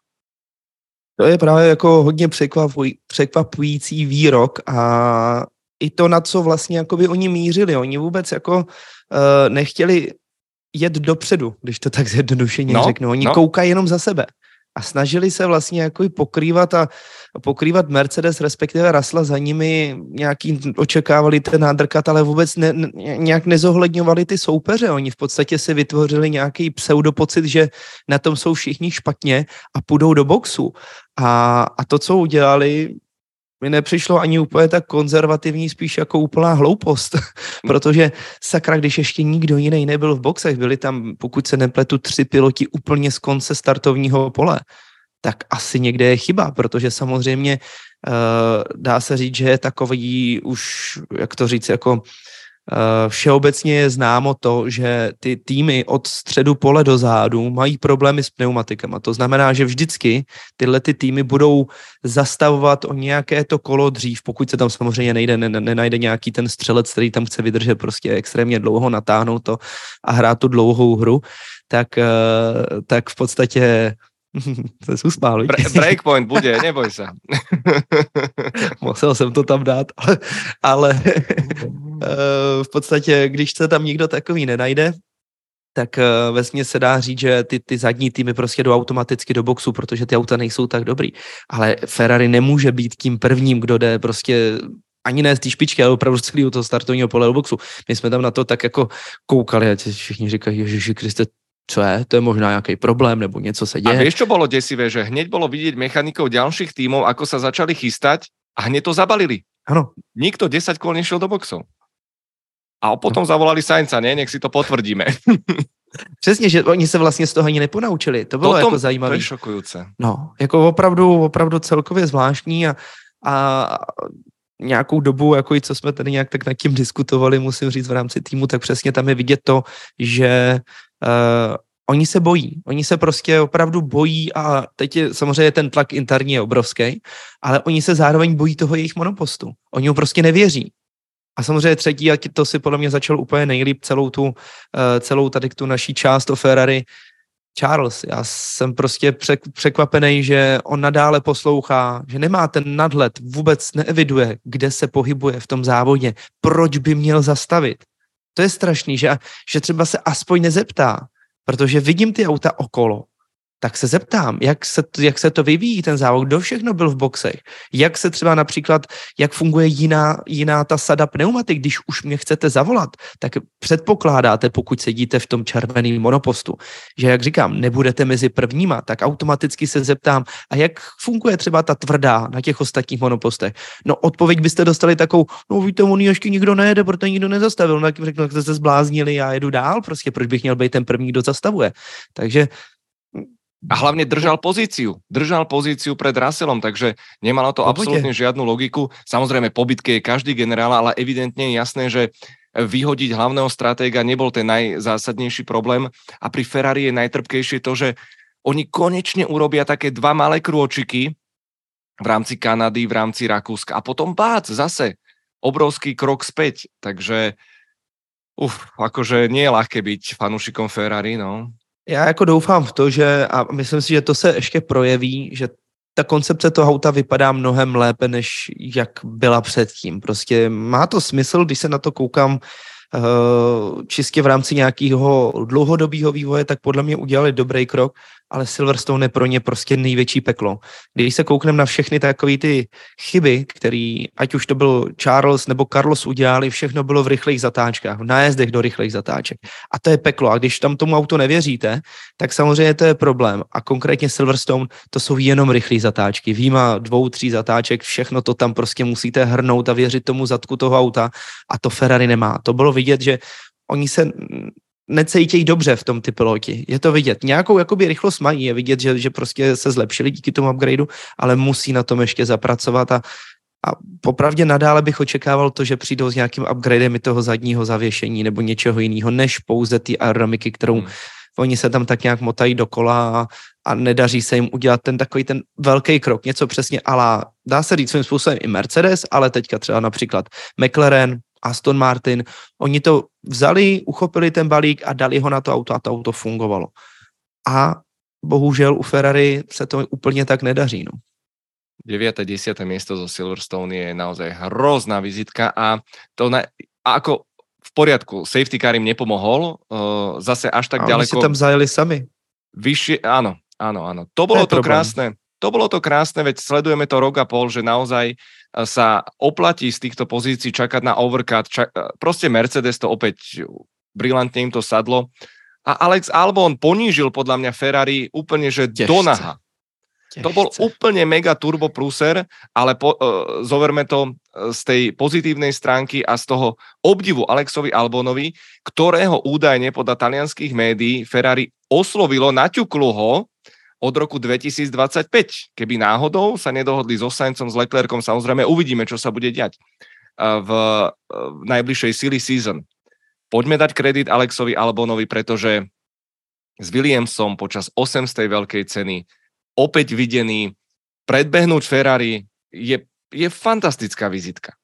To je právě jako hodně překvapuj, překvapující výrok a i to, na co vlastně oni mířili. Oni vůbec jako nechtěli jet dopředu, když to tak zjednodušeně no, řeknu. Oni no. koukají jenom za sebe a snažili se vlastně jako pokrývat a pokrývat Mercedes, respektive Rasla za nimi nějaký, očekávali ten nádrkat, ale vůbec ne, ne, nějak nezohledňovali ty soupeře. Oni v podstatě si vytvořili nějaký pseudopocit, že na tom jsou všichni špatně a půjdou do boxu. A, a to, co udělali, mi nepřišlo ani úplně tak konzervativní, spíš jako úplná hloupost, protože sakra, když ještě nikdo jiný nebyl v boxech, byli tam, pokud se nepletu, tři piloti úplně z konce startovního pole, tak asi někde je chyba, protože samozřejmě uh, dá se říct, že je takový už, jak to říct, jako všeobecně je známo to, že ty týmy od středu pole do zádu mají problémy s pneumatikama. To znamená, že vždycky tyhle ty týmy budou zastavovat o nějaké to kolo dřív, pokud se tam samozřejmě nejde, nenajde nějaký ten střelec, který tam chce vydržet prostě extrémně dlouho, natáhnout to a hrát tu dlouhou hru, tak, eh, tak v podstatě se usmál, Bre- breakpoint bude, neboj se. Musel jsem to tam dát, ale, ale eh, v podstatě, když se tam nikdo takový nenajde, tak eh, vesmě se dá říct, že ty, ty zadní týmy prostě jdou automaticky do boxu, protože ty auta nejsou tak dobrý. Ale Ferrari nemůže být tím prvním, kdo jde prostě ani ne z té špičky, ale opravdu z celého toho startovního pole do boxu. My jsme tam na to tak jako koukali a všichni říkají, Ježiši Kriste, co je, to je možná nějaký problém nebo něco se děje. A vieš, čo bolo desivé, že hneď bolo vidieť mechanikov ďalších tímov, ako sa začali chystať a hneď to zabalili. Ano. Nikto 10 kol nešiel do boxov. A potom no. zavolali Sainca, ne? Nech si to potvrdíme. Přesně, že oni se vlastně z toho ani neponaučili. To bylo Potom, jako zajímavé. To je šokujúce. No, jako opravdu, opravdu celkově zvláštní a, a nějakou dobu, jako i co jsme tady nějak tak nad tím diskutovali, musím říct v rámci týmu, tak přesně tam je vidět to, že uh, oni se bojí, oni se prostě opravdu bojí a teď je samozřejmě ten tlak interní je obrovský, ale oni se zároveň bojí toho jejich monopostu. Oni mu prostě nevěří. A samozřejmě třetí, a to si podle mě začal úplně nejlíp celou tu, uh, celou tady tu naší část o Ferrari, Charles. Já jsem prostě překvapený, že on nadále poslouchá, že nemá ten nadhled, vůbec neeviduje, kde se pohybuje v tom závodě, proč by měl zastavit. To je strašný, že, že třeba se aspoň nezeptá, protože vidím ty auta okolo tak se zeptám, jak se, jak se to vyvíjí ten závod, kdo všechno byl v boxech, jak se třeba například, jak funguje jiná, jiná ta sada pneumatik, když už mě chcete zavolat, tak předpokládáte, pokud sedíte v tom červeném monopostu, že jak říkám, nebudete mezi prvníma, tak automaticky se zeptám, a jak funguje třeba ta tvrdá na těch ostatních monopostech. No odpověď byste dostali takovou, no víte, on ještě nikdo nejede, protože nikdo nezastavil, no tak řeknu, jste se zbláznili, já jedu dál, prostě proč bych měl být ten první, kdo zastavuje. Takže a hlavne držal pozíciu. Držal pozíciu pred Russellom, takže nemalo to absolútne žiadnu logiku. Samozrejme, po bitke je každý generál, ale evidentne je jasné, že vyhodiť hlavného stratéga nebol ten najzásadnejší problém. A pri Ferrari je najtrpkejšie to, že oni konečne urobia také dva malé krôčiky v rámci Kanady, v rámci Rakúska. A potom bác, zase obrovský krok späť. Takže uf, akože nie je ľahké byť fanúšikom Ferrari, no. Já jako doufám v to, že a myslím si, že to se ještě projeví, že ta koncepce toho auta vypadá mnohem lépe, než jak byla předtím. Prostě má to smysl, když se na to koukám uh, čistě v rámci nějakého dlouhodobého vývoje, tak podle mě udělali dobrý krok ale Silverstone je pro ně prostě největší peklo. Když se koukneme na všechny takové ty chyby, které, ať už to byl Charles nebo Carlos udělali, všechno bylo v rychlých zatáčkách, v nájezdech do rychlých zatáček. A to je peklo. A když tam tomu auto nevěříte, tak samozřejmě to je problém. A konkrétně Silverstone, to jsou jenom rychlé zatáčky. Výjima dvou, tří zatáček, všechno to tam prostě musíte hrnout a věřit tomu zadku toho auta. A to Ferrari nemá. To bylo vidět, že oni se necítějí dobře v tom ty piloti. Je to vidět. Nějakou jakoby rychlost mají, je vidět, že, že prostě se zlepšili díky tomu upgradeu, ale musí na tom ještě zapracovat a, a popravdě nadále bych očekával to, že přijdou s nějakým upgradem i toho zadního zavěšení nebo něčeho jiného, než pouze ty aerodynamiky, kterou hmm. oni se tam tak nějak motají dokola a, a nedaří se jim udělat ten takový ten velký krok, něco přesně ala, dá se říct svým způsobem i Mercedes, ale teďka třeba například McLaren, Aston Martin, oni to vzali, uchopili ten balík a dali ho na to auto a to auto fungovalo. A bohužel u Ferrari se to úplně tak nedaří. No. 9. a 10. miesto zo Silverstone je naozaj hrozná vizitka a to na, a ako v poriadku, safety car im nepomohol, uh, zase až tak a ďaleko. si tam zajeli sami. Vyššie, áno, áno, áno. To bolo to, to krásne. To bolo to krásne, veď sledujeme to rok a pol, že naozaj sa oplatí z týchto pozícií čakať na overcut. Čak, proste Mercedes to opäť brilantne im to sadlo. A Alex Albon ponížil podľa mňa Ferrari úplne, že Težce. do naha. To bol úplne mega turbo pruser, ale po, uh, zoverme to z tej pozitívnej stránky a z toho obdivu Alexovi Albonovi, ktorého údajne podľa talianských médií Ferrari oslovilo, naťuklo ho od roku 2025. Keby náhodou sa nedohodli so Saincom, s Leclercom, samozrejme uvidíme, čo sa bude diať v, v najbližšej silly season. Poďme dať kredit Alexovi Albonovi, pretože s Williamsom počas 8. veľkej ceny opäť videný predbehnúť Ferrari je, je fantastická vizitka.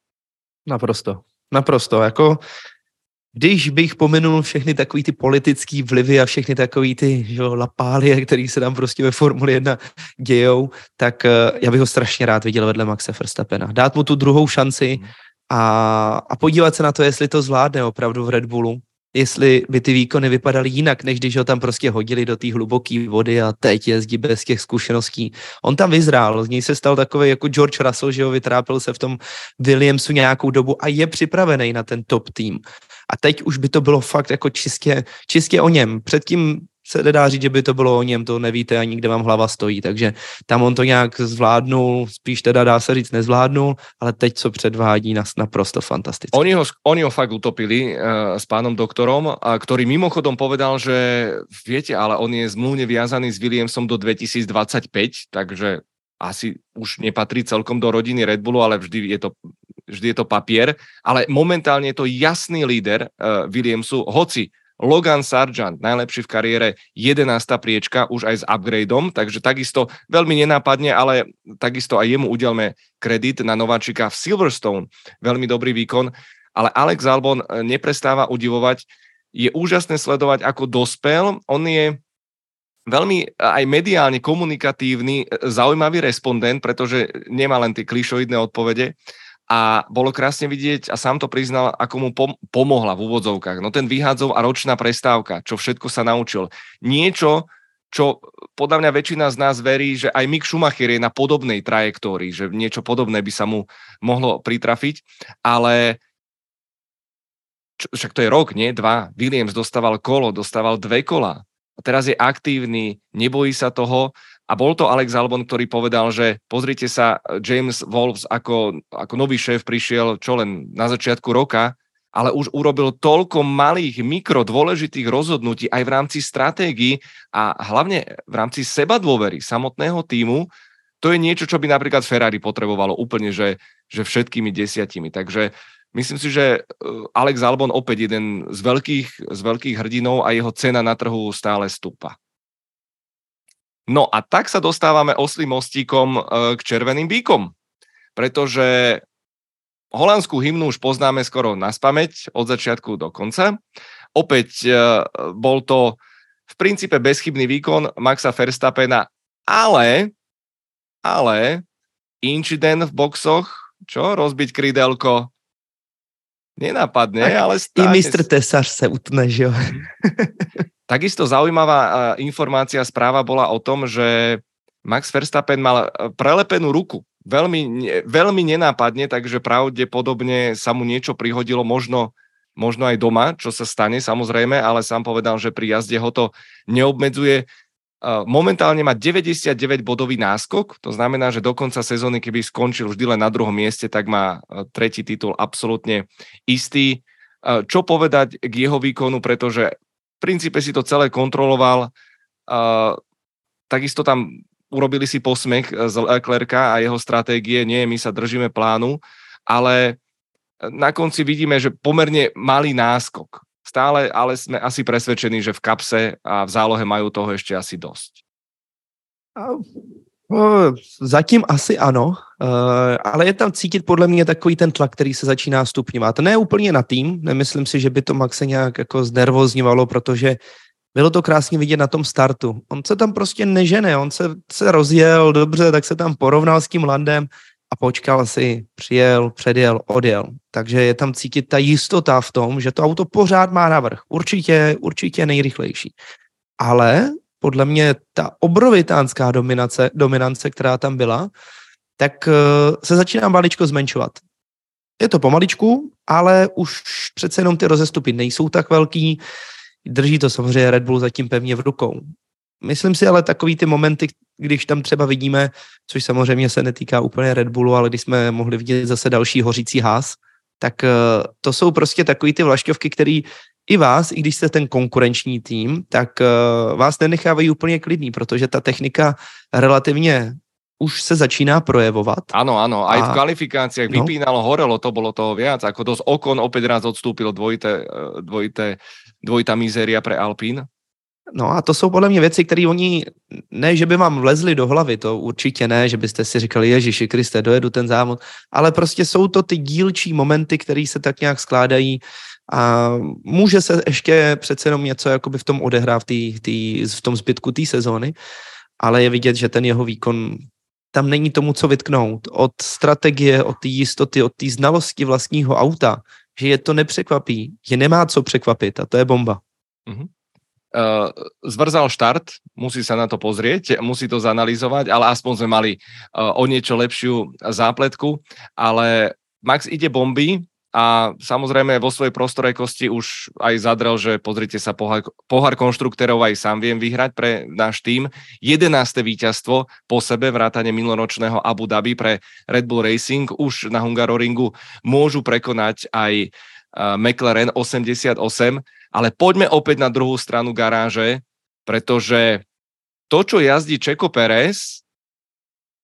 Naprosto. Naprosto. Jako když bych pominul všechny takový ty politický vlivy a všechny takový ty jo, lapálie, které se tam prostě ve Formuli 1 dějou, tak uh, já bych ho strašně rád viděl vedle Maxe Verstappena. Dát mu tu druhou šanci mhm. a, a podívat se na to, jestli to zvládne opravdu v Red Bullu jestli by ty výkony vypadaly jinak, než když ho tam prostě hodili do té hluboké vody a teď jezdí bez těch zkušeností. On tam vyzrál, z něj se stal takový jako George Russell, že ho vytrápil se v tom Williamsu nějakou dobu a je připravený na ten top tým. A teď už by to bylo fakt jako čistě, čistě o něm. Předtím se nedá říct, že by to bylo o něm, to nevíte ani, kde vám hlava stojí, takže tam on to nějak zvládnul, spíš teda dá se říct nezvládnul, ale teď co předvádí nás naprosto fantasticky. Oni ho, oni ho fakt utopili uh, s pánom doktorom, a ktorý mimochodom povedal, že viete, ale on je zmluvne viazaný s Williamsom do 2025, takže asi už nepatrí celkom do rodiny Red Bullu, ale vždy je to vždy je to papier, ale momentálne je to jasný líder uh, Williamsu, hoci Logan Sargent, najlepší v kariére, 11. priečka, už aj s upgradeom, takže takisto veľmi nenápadne, ale takisto aj jemu udelme kredit na nováčika v Silverstone. Veľmi dobrý výkon, ale Alex Albon eh, neprestáva udivovať. Je úžasné sledovať, ako dospel. On je veľmi aj mediálne komunikatívny, eh, zaujímavý respondent, pretože nemá len tie klišoidné odpovede a bolo krásne vidieť, a sám to priznal, ako mu pom- pomohla v úvodzovkách. No ten vyhádzov a ročná prestávka, čo všetko sa naučil. Niečo, čo podľa mňa väčšina z nás verí, že aj Mick Schumacher je na podobnej trajektórii, že niečo podobné by sa mu mohlo pritrafiť, ale čo, však to je rok, nie? Dva. Williams dostával kolo, dostával dve kola. A teraz je aktívny, nebojí sa toho a bol to Alex Albon, ktorý povedal, že pozrite sa, James Wolves ako, ako nový šéf prišiel čo len na začiatku roka, ale už urobil toľko malých, mikro dôležitých rozhodnutí aj v rámci stratégií a hlavne v rámci seba dôvery samotného týmu, to je niečo, čo by napríklad Ferrari potrebovalo úplne, že, že všetkými desiatimi. Takže myslím si, že eh, Alex Albon opäť jeden z veľkých, z veľkých hrdinov a jeho cena na trhu stále stúpa. No a tak sa dostávame oslým mostíkom e, k červeným bíkom, pretože holandskú hymnu už poznáme skoro na spameť od začiatku do konca. Opäť e, bol to v princípe bezchybný výkon Maxa Verstappena, ale, ale incident v boxoch, čo, rozbiť krydelko, nenapadne, tak ale stále... I mistr Tesař se utne, že jo? Takisto zaujímavá informácia, správa bola o tom, že Max Verstappen mal e, prelepenú ruku. Veľmi, veľmi nenápadne, takže pravdepodobne sa mu niečo prihodilo, možno, možno aj doma, čo sa stane samozrejme, ale sám povedal, že pri jazde ho to neobmedzuje. E, momentálne má 99 bodový náskok, to znamená, že do konca sezóny, keby skončil vždy len na druhom mieste, tak má e, tretí titul absolútne istý. Čo povedať k jeho výkonu, pretože princípe si to celé kontroloval. Uh, takisto tam urobili si posmech z Leclerca a jeho stratégie, nie, my sa držíme plánu, ale na konci vidíme, že pomerne malý náskok. Stále ale sme asi presvedčení, že v kapse a v zálohe majú toho ešte asi dosť. Zatím asi ano, ale je tam cítit podle mě takový ten tlak, který se začíná stupňovat. Ne úplně na tým, nemyslím si, že by to Maxe nějak jako znervozňovalo, protože bylo to krásně vidět na tom startu. On se tam prostě nežene, on se, se rozjel dobře, tak se tam porovnal s tím Landem a počkal si, přijel, předjel, odjel. Takže je tam cítit ta jistota v tom, že to auto pořád má navrh. Určitě, určitě nejrychlejší. Ale podle mě ta obrovitánská dominace, dominance, která tam byla, tak uh, se začíná maličko zmenšovat. Je to pomaličku, ale už přece jenom ty rozestupy nejsou tak velký. Drží to samozřejmě Red Bull zatím pevně v rukou. Myslím si ale takový ty momenty, když tam třeba vidíme, což samozřejmě se netýká úplně Red Bullu, ale když jsme mohli vidět zase další hořící ház, tak uh, to jsou prostě takový ty vlašťovky, který i vás, i když jste ten konkurenční tým, tak uh, vás nenechávají úplně klidný, protože ta technika relativně už se začíná projevovat. Ano, ano, aj a... v kvalifikáciách no. vypínalo, horelo, to bolo toho viac, ako dosť okon opäť raz odstúpilo dvojité, eh, dvojité, dvojitá mizéria pre Alpín. No a to jsou podle mě věci, které oni, ne, že by vám vlezli do hlavy, to určitě ne, že byste si říkali, Ježiši Kriste, dojedu ten závod, ale prostě jsou to ty dílčí momenty, které se tak nějak skládají a může se ještě přece jenom něco jakoby v tom odehrát v, tý, tý, v tom zbytku té sezóny, ale je vidět, že ten jeho výkon tam není tomu, co vytknout. Od strategie, od té jistoty, od té znalosti vlastního auta, že je to nepřekvapí, že nemá co překvapit a to je bomba. Mm-hmm. Uh, zvrzal štart, musí sa na to pozrieť, musí to zanalizovať, ale aspoň sme mali uh, o niečo lepšiu zápletku, ale Max ide bomby, a samozrejme vo svojej prostorejkosti už aj zadrel, že pozrite sa, pohár, pohár konštruktérov aj sám viem vyhrať pre náš tým. 11. víťazstvo po sebe, vrátane minuloročného Abu Dhabi pre Red Bull Racing. Už na Hungaroringu môžu prekonať aj McLaren 88, ale poďme opäť na druhú stranu garáže, pretože to, čo jazdí Čeko Pérez,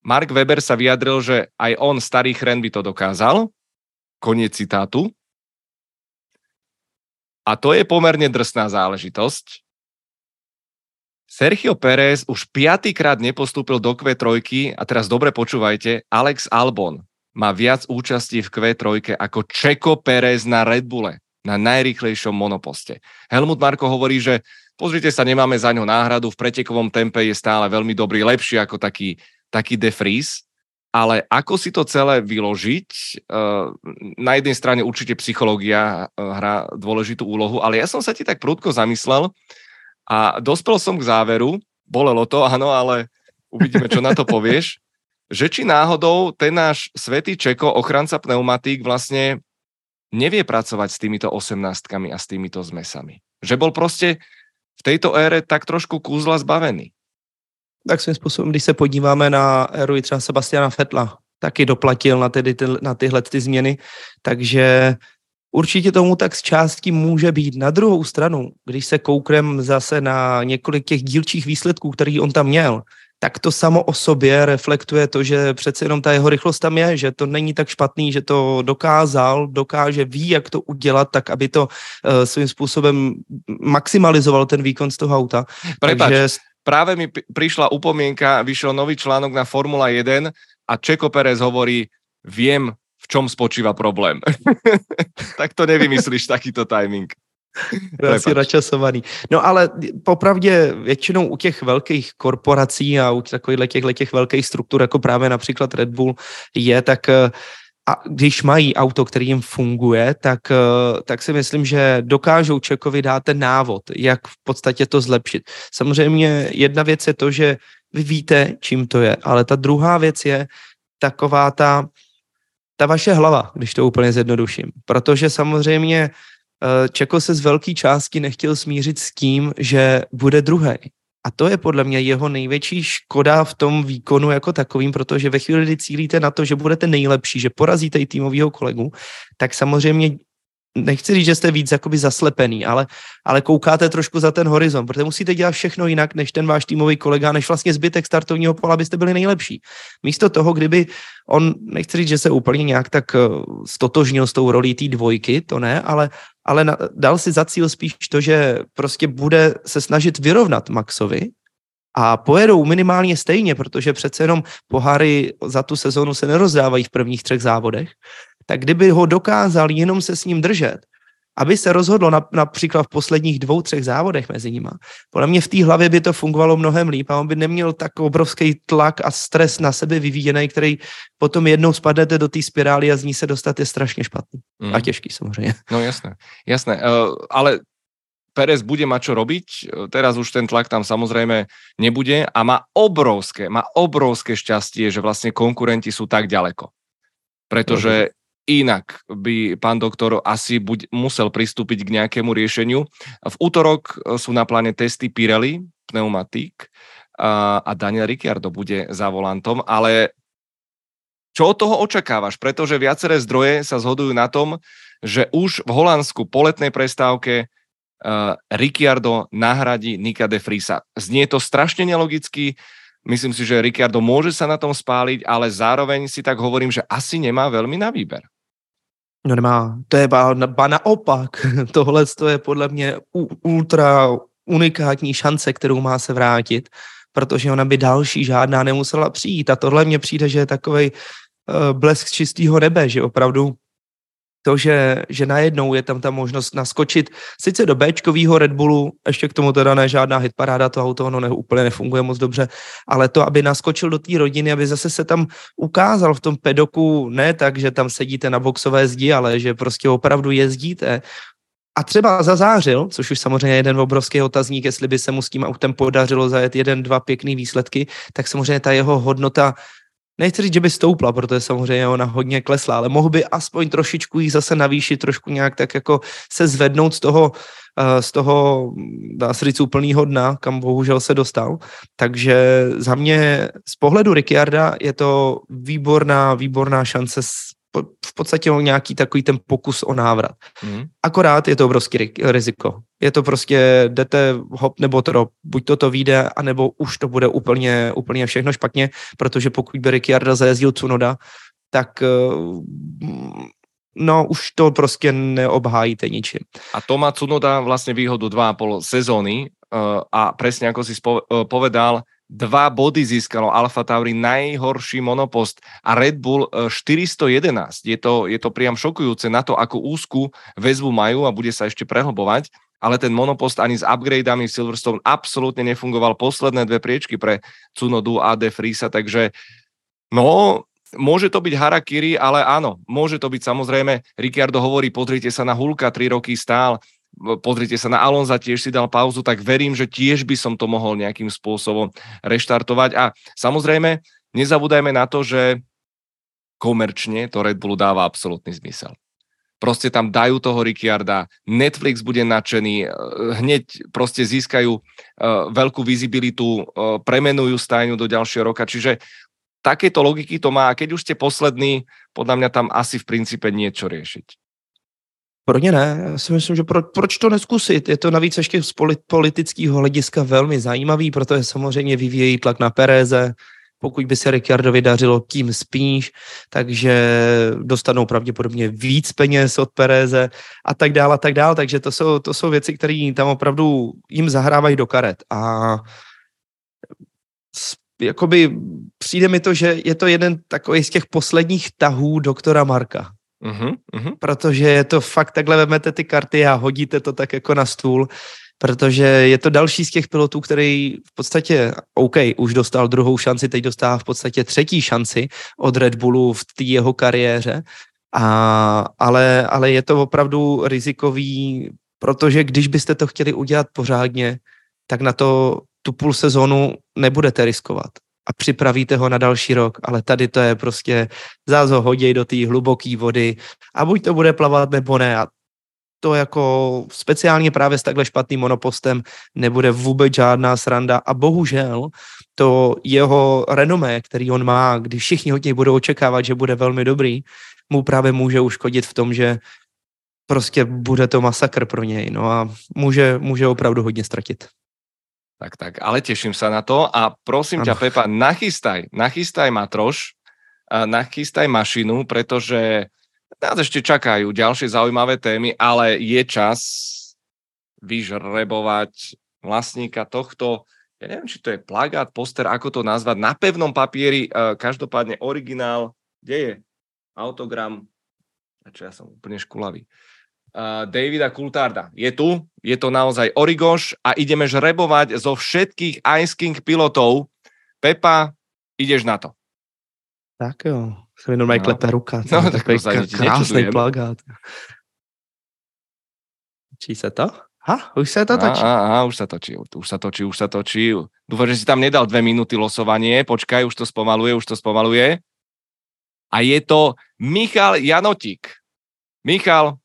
Mark Weber sa vyjadril, že aj on, starý chren, by to dokázal, Koniec citátu. A to je pomerne drsná záležitosť. Sergio Pérez už piatýkrát nepostúpil do Q3 a teraz dobre počúvajte, Alex Albon má viac účastí v Q3 ako Čeko Pérez na Red Bulle, na najrychlejšom monoposte. Helmut Marko hovorí, že pozrite sa, nemáme za ňo náhradu, v pretekovom tempe je stále veľmi dobrý, lepší ako taký, taký De Vries, ale ako si to celé vyložiť? Eh, na jednej strane určite psychológia eh, hrá dôležitú úlohu, ale ja som sa ti tak prudko zamyslel a dospel som k záveru, bolelo to, áno, ale uvidíme, čo na to povieš, že či náhodou ten náš svetý Čeko, ochranca pneumatík, vlastne nevie pracovať s týmito osemnáctkami a s týmito zmesami. Že bol prostě v této ére tak trošku kúzla zbavený tak svým způsobem, když se podíváme na éru třeba Sebastiana Fetla, taky doplatil na, tedy, ty, na tyhle ty změny, takže určitě tomu tak z částky může být. Na druhou stranu, když se kouknem zase na několik těch dílčích výsledků, který on tam měl, tak to samo o sobě reflektuje to, že přece jenom ta jeho rychlost tam je, že to není tak špatný, že to dokázal, dokáže, ví, jak to udělat, tak aby to uh, svým způsobem maximalizoval ten výkon z toho auta. Prepač, Takže práve mi prišla upomienka, vyšiel nový článok na Formula 1 a Čeko Perez hovorí, viem, v čom spočíva problém. tak to nevymyslíš takýto timing. Asi načasovaný. No ale popravdě většinou u těch velkých korporací a u takových těchto těch velkých struktur, jako právě například Red Bull je, tak uh, a když mají auto, který jim funguje, tak, eh, tak si myslím, že dokážou Čekovi dát ten návod, jak v podstatě to zlepšit. Samozřejmě jedna věc je to, že vy víte, čím to je, ale ta druhá věc je taková ta, ta vaše hlava, když to úplně zjednoduším. Protože samozřejmě eh, Čeko se z velké části nechtěl smířit s tím, že bude druhý. A to je podle mě jeho největší škoda v tom výkonu jako takovým, protože ve chvíli, kdy cílíte na to, že budete nejlepší, že porazíte i týmového kolegu, tak samozřejmě nechci říct, že jste víc jakoby zaslepený, ale, ale koukáte trošku za ten horizont, protože musíte dělat všechno jinak, než ten váš týmový kolega, než vlastně zbytek startovního pola, abyste byli nejlepší. Místo toho, kdyby on, nechci říct, že se úplně nějak tak eh, stotožnil s tou rolí té dvojky, to ne, ale, ale na, dal si za cíl spíš to, že prostě bude se snažit vyrovnat Maxovi, a pojedou minimálně stejně, protože přece jenom poháry za tu sezónu se nerozdávají v prvních třech závodech, tak kdyby ho dokázal jenom se s ním držet, aby se rozhodlo na, například v posledních dvou, třech závodech mezi nimi. Podle mě v té hlavě by to fungovalo mnohem líp a on by neměl tak obrovský tlak a stres na sebe vyvíjený, který potom jednou spadnete do té spirály a z ní se dostat je strašně špatný. Mm. A těžký samozřejmě. No jasné, jasné. Uh, ale Perez bude mať čo robiť, teraz už ten tlak tam samozrejme nebude a má obrovské, má obrovské šťastie, že vlastne konkurenti sú tak ďaleko. Pretože inak by pán doktor asi buď musel pristúpiť k nejakému riešeniu. V útorok e, sú na pláne testy Pirelli, pneumatík a, a Daniel Ricciardo bude za volantom, ale čo od toho očakávaš? Pretože viaceré zdroje sa zhodujú na tom, že už v Holandsku po letnej prestávke uh, Ricciardo nahradí Nika de Frisa. Znie to strašne nelogicky, myslím si, že Ricciardo môže sa na tom spáliť, ale zároveň si tak hovorím, že asi nemá veľmi na výber. No nemá, to je ba, ba naopak. Tohle je podle mě ultra unikátní šance, kterou má se vrátit, protože ona by další žádná nemusela přijít. A tohle mně přijde, že je takový uh, blesk čistého nebe, že opravdu to, že, že najednou je tam ta možnost naskočit. Sice do Bčkového Red Bullu, ještě k tomu teda ne žádná hitparáda, to auto ono ne, úplně nefunguje moc dobře, ale to, aby naskočil do té rodiny, aby zase se tam ukázal v tom pedoku, ne tak, že tam sedíte na boxové zdi, ale že prostě opravdu jezdíte, a třeba zazářil, což už samozřejmě jeden obrovský otazník, jestli by se mu s tím autem podařilo zajet jeden, dva pěkný výsledky, tak samozřejmě ta jeho hodnota nechci říct, že by stoupla, protože samozřejmě ona hodně klesla, ale mohl by aspoň trošičku jí zase navýšit, trošku nějak tak jako se zvednout z toho, eh, z toho, dá se říct, úplnýho dna, kam bohužel se dostal. Takže za mě z pohledu Ricciarda je to výborná, výborná šance v podstatě o nějaký takový ten pokus o návrat. Mm. Akorát je to obrovský riziko. Je to prostě, jdete hop nebo trop, buď to to vyjde, anebo už to bude úplně, úplně všechno špatně, protože pokud by Ricciarda zajezdil Cunoda, tak uh, no už to prostě neobhájíte ničím. A to má Cunoda vlastně výhodu 2,5 sezóny uh, a presne ako si uh, povedal, dva body získalo Alfa Tauri, najhorší monopost a Red Bull 411. Je to, je to priam šokujúce na to, ako úzku väzbu majú a bude sa ešte prehlbovať ale ten monopost ani s upgradeami Silverstone absolútne nefungoval. Posledné dve priečky pre Cunodu a De Friesa, takže no, môže to byť harakiri, ale áno, môže to byť samozrejme. Ricciardo hovorí, pozrite sa na Hulka, tri roky stál, pozrite sa na Alonza, tiež si dal pauzu, tak verím, že tiež by som to mohol nejakým spôsobom reštartovať. A samozrejme, nezabúdajme na to, že komerčne to Red Bullu dáva absolútny zmysel proste tam dajú toho Ricciarda, Netflix bude nadšený, eh, hneď proste získajú uh, veľkú vizibilitu, uh, premenujú stajňu do ďalšieho roka, čiže takéto logiky to má a keď už ste poslední, podľa mňa tam asi v princípe niečo riešiť. Pro ně ne, já si myslím, že pro, proč to neskusit? Je to navíc ještě z politického hlediska velmi zajímavý, protože samozřejmě vyvíjejí tlak na Pereze, pokud by se Ricciardovi dařilo, tím spíš, takže dostanou pravděpodobně víc peněz od Pereze a tak dále a tak dále, takže to jsou, to jsou věci, které tam opravdu jim zahrávají do karet a jakoby přijde mi to, že je to jeden takový z těch posledních tahů doktora Marka. Uh-huh, uh-huh. Protože je to fakt takhle vemete ty karty a hodíte to tak jako na stůl protože je to další z těch pilotů, který v podstatě, OK, už dostal druhou šanci, teď dostává v podstatě třetí šanci od Red Bullu v té jeho kariéře, a, ale, ale je to opravdu rizikový, protože když byste to chtěli udělat pořádně, tak na to tu půl sezónu nebudete riskovat a připravíte ho na další rok, ale tady to je prostě zás ho hoděj do té hluboké vody a buď to bude plavat nebo ne. A to jako speciálně právě s takhle špatným monopostem nebude vůbec žádná sranda. A bohužel to jeho renomé, který on má, když všichni od něj budou očekávat, že bude velmi dobrý, mu právě může uškodit v tom, že prostě bude to masakr pro něj, no a může, může opravdu hodně ztratit. Tak, tak, ale těším se na to. A prosím ano. ťa, Pepa, nachystaj, nachystaj matroš, nachystaj mašinu, protože nás ešte čakajú ďalšie zaujímavé témy, ale je čas vyžrebovať vlastníka tohto, ja neviem, či to je plagát, poster, ako to nazvať, na pevnom papieri, každopádne originál, kde je autogram, a čo ja som úplne škulavý, uh, Davida Kultarda. Je tu, je to naozaj Origoš a ideme žrebovať zo všetkých Ice King pilotov. Pepa, ideš na to. Tak jo se mi normálně no. klepe ruka. No, tak takový krásný plagát. Čí se to? Ha, už se to točí. Aha, už sa točí, už sa točí, už sa točí. Dúfam, že si tam nedal dve minúty losovanie. Počkaj, už to spomaluje, už to spomaluje. A je to Michal Janotík. Michal,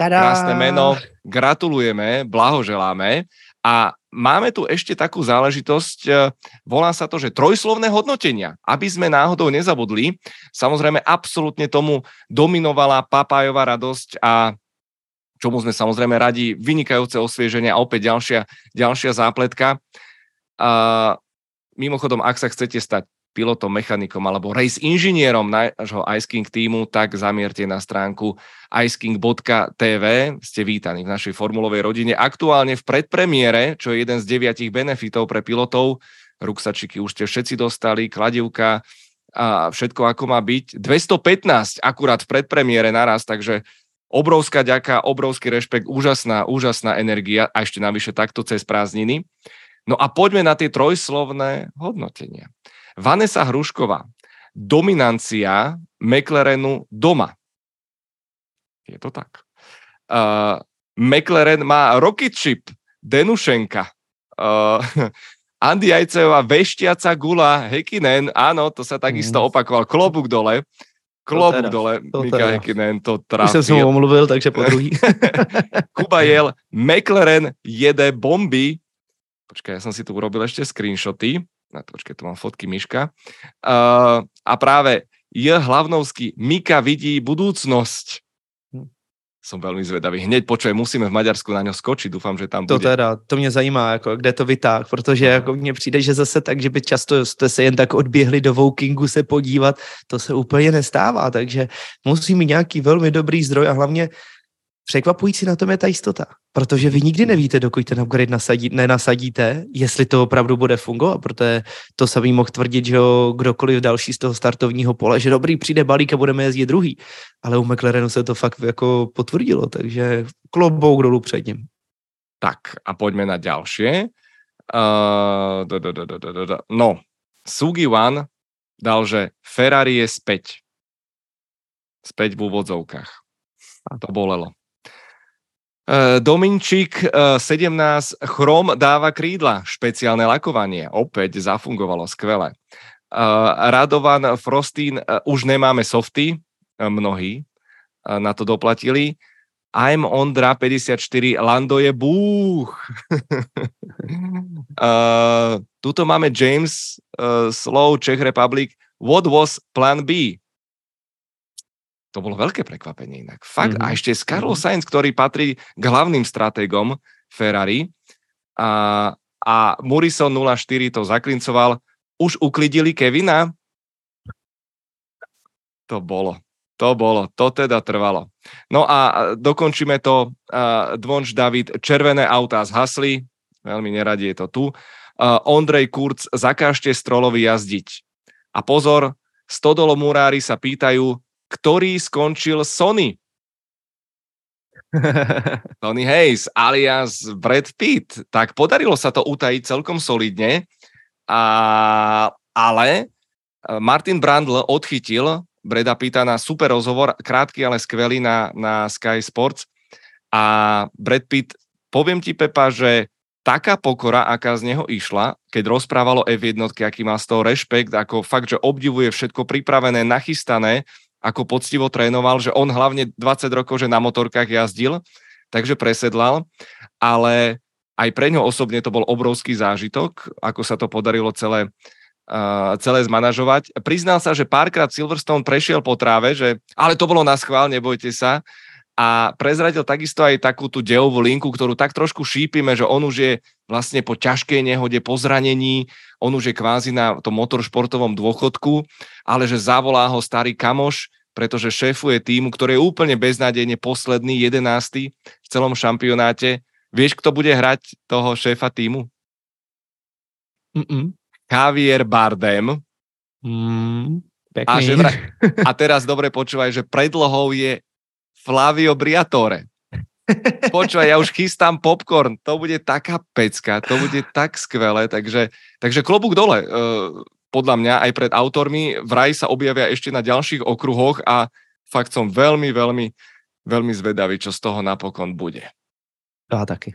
Tada! krásne meno, gratulujeme, blahoželáme. A máme tu ešte takú záležitosť, e, volá sa to, že trojslovné hodnotenia, aby sme náhodou nezabudli. Samozrejme, absolútne tomu dominovala papájová radosť a čomu sme samozrejme radi, vynikajúce osvieženie a opäť ďalšia, ďalšia zápletka. A mimochodom, ak sa chcete stať pilotom, mechanikom alebo race inžinierom nášho Ice King týmu, tak zamierte na stránku iceking.tv. Ste vítaní v našej formulovej rodine. Aktuálne v predpremiére, čo je jeden z deviatich benefitov pre pilotov, ruksačiky už ste všetci dostali, kladivka a všetko ako má byť. 215 akurát v predpremiére naraz, takže obrovská ďaka, obrovský rešpekt, úžasná, úžasná energia a ešte navyše takto cez prázdniny. No a poďme na tie trojslovné hodnotenia. Vanessa Hrušková. Dominancia McLarenu doma. Je to tak. Uh, McLaren má rocket ship Denušenka. Uh, Andy Ajcejová veštiaca gula Hekinen, áno, to sa takisto mm. opakoval. Klobuk dole. Klobuk teda, dole, Mika. Hekinen to trafil. Už som omluvil, takže po druhý. Kuba Jel, McLaren jede bomby. Počkaj, ja som si tu urobil ešte screenshoty na to, počkej, tu mám fotky Miška. Uh, a práve J. Hlavnovský, Mika vidí budúcnosť. som veľmi zvedavý. Hneď počujem, musíme v Maďarsku na ňo skočiť, doufám, že tam to bude. To teda, to mě zajímá, jako, kde to vytáh, protože jako mně přijde, že zase tak, že by často jste se jen tak odběhli do Wokingu se podívat, to se úplně nestává, takže musí mít nějaký velmi dobrý zdroj a hlavně překvapující na tom je ta jistota, protože vy nikdy nevíte, dokud ten upgrade nasadí, nenasadíte, jestli to opravdu bude fungovat, protože to samý mohl tvrdit, že kdokoliv další z toho startovního pole, že dobrý, přijde balík a budeme jezdit druhý, ale u McLarenu se to fakt jako potvrdilo, takže klobouk dolů před ním. Tak a pojďme na další. Uh. No, Sugi One dal, že Ferrari je späť. Späť v úvodzovkách. A to bolelo. Eh, Dominčík 17 eh, Chrom dáva krídla, špeciálne lakovanie, opäť zafungovalo skvele. Eh, Radovan Frostín, už nemáme softy, mnohí na to doplatili. I'm Ondra 54, Lando je uh, tuto máme James Slow, Czech Republic. What was plan B? To bolo veľké prekvapenie inak. Fakt. Mm-hmm. A ešte s Carlos mhm. Sainz, ktorý patrí k hlavným stratégom Ferrari. A, a Morrison 04 to zaklincoval. Už uklidili Kevina? To bolo. To bolo, to teda trvalo. No a dokončíme to. Uh, Dvonč David, červené autá zhasli, veľmi neradi je to tu. Uh, Ondrej Kurz, zakážte Strolovi jazdiť. A pozor, Stodolo Murári sa pýtajú, ktorý skončil Sony. Tony Hayes alias Brad Pitt. Tak podarilo sa to utajiť celkom solidne, a, ale e, Martin Brandl odchytil Breda Pitta na super rozhovor, krátky, ale skvelý na, na Sky Sports. A Brad Pitt, poviem ti, Pepa, že taká pokora, aká z neho išla, keď rozprávalo F1, aký má z toho rešpekt, ako fakt, že obdivuje všetko pripravené, nachystané, ako poctivo trénoval, že on hlavne 20 rokov, že na motorkách jazdil, takže presedlal, ale aj pre ňo osobne to bol obrovský zážitok, ako sa to podarilo celé, uh, celé zmanažovať. Priznal sa, že párkrát Silverstone prešiel po tráve, že ale to bolo na schvál, nebojte sa. A prezradil takisto aj takú tú dejovú linku, ktorú tak trošku šípime, že on už je vlastne po ťažkej nehode, po zranení, on už je kvázi na tom motoršportovom dôchodku, ale že zavolá ho starý kamoš, pretože šéfuje týmu, ktorý je úplne beznádejne posledný, jedenáctý v celom šampionáte. Vieš, kto bude hrať toho šéfa týmu? Mm-mm. Javier Bardem. Mm, a, že vra... a teraz dobre počúvaj, že predlohou je Flavio Briatore. Počúvaj, ja už chystám popcorn, to bude taká pecka, to bude tak skvelé, takže, takže klobúk dole. Uh, podľa mňa aj pred autormi vraj sa objavia ešte na ďalších okruhoch a fakt som veľmi, veľmi, veľmi zvedavý, čo z toho napokon bude. Ja taky.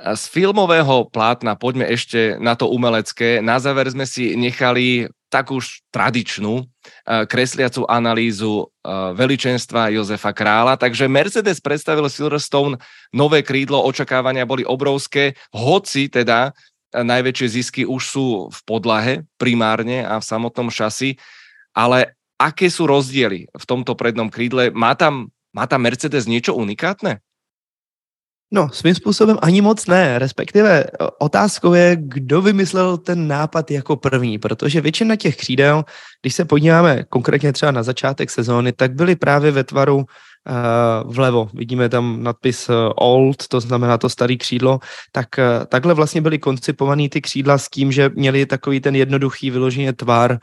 Z filmového plátna poďme ešte na to umelecké. Na záver sme si nechali takú tradičnú eh, kresliacu analýzu eh, veličenstva Jozefa Krála. Takže Mercedes predstavil Silverstone nové krídlo, očakávania boli obrovské, hoci teda eh, najväčšie zisky už sú v podlahe primárne a v samotnom šasi, ale aké sú rozdiely v tomto prednom krídle? Má tam, má tam Mercedes niečo unikátne? No, svým způsobem ani moc ne, respektive otázkou je, kdo vymyslel ten nápad jako první, protože většina těch křídel, když se podíváme konkrétně třeba na začátek sezóny, tak byly právě ve tvaru Eh, vlevo. Vidíme tam nadpis eh, old, to znamená to staré křídlo. Tak eh, takhle vlastně byly koncipované ty křídla s tím, že měli takový ten jednoduchý vyloženě tvar,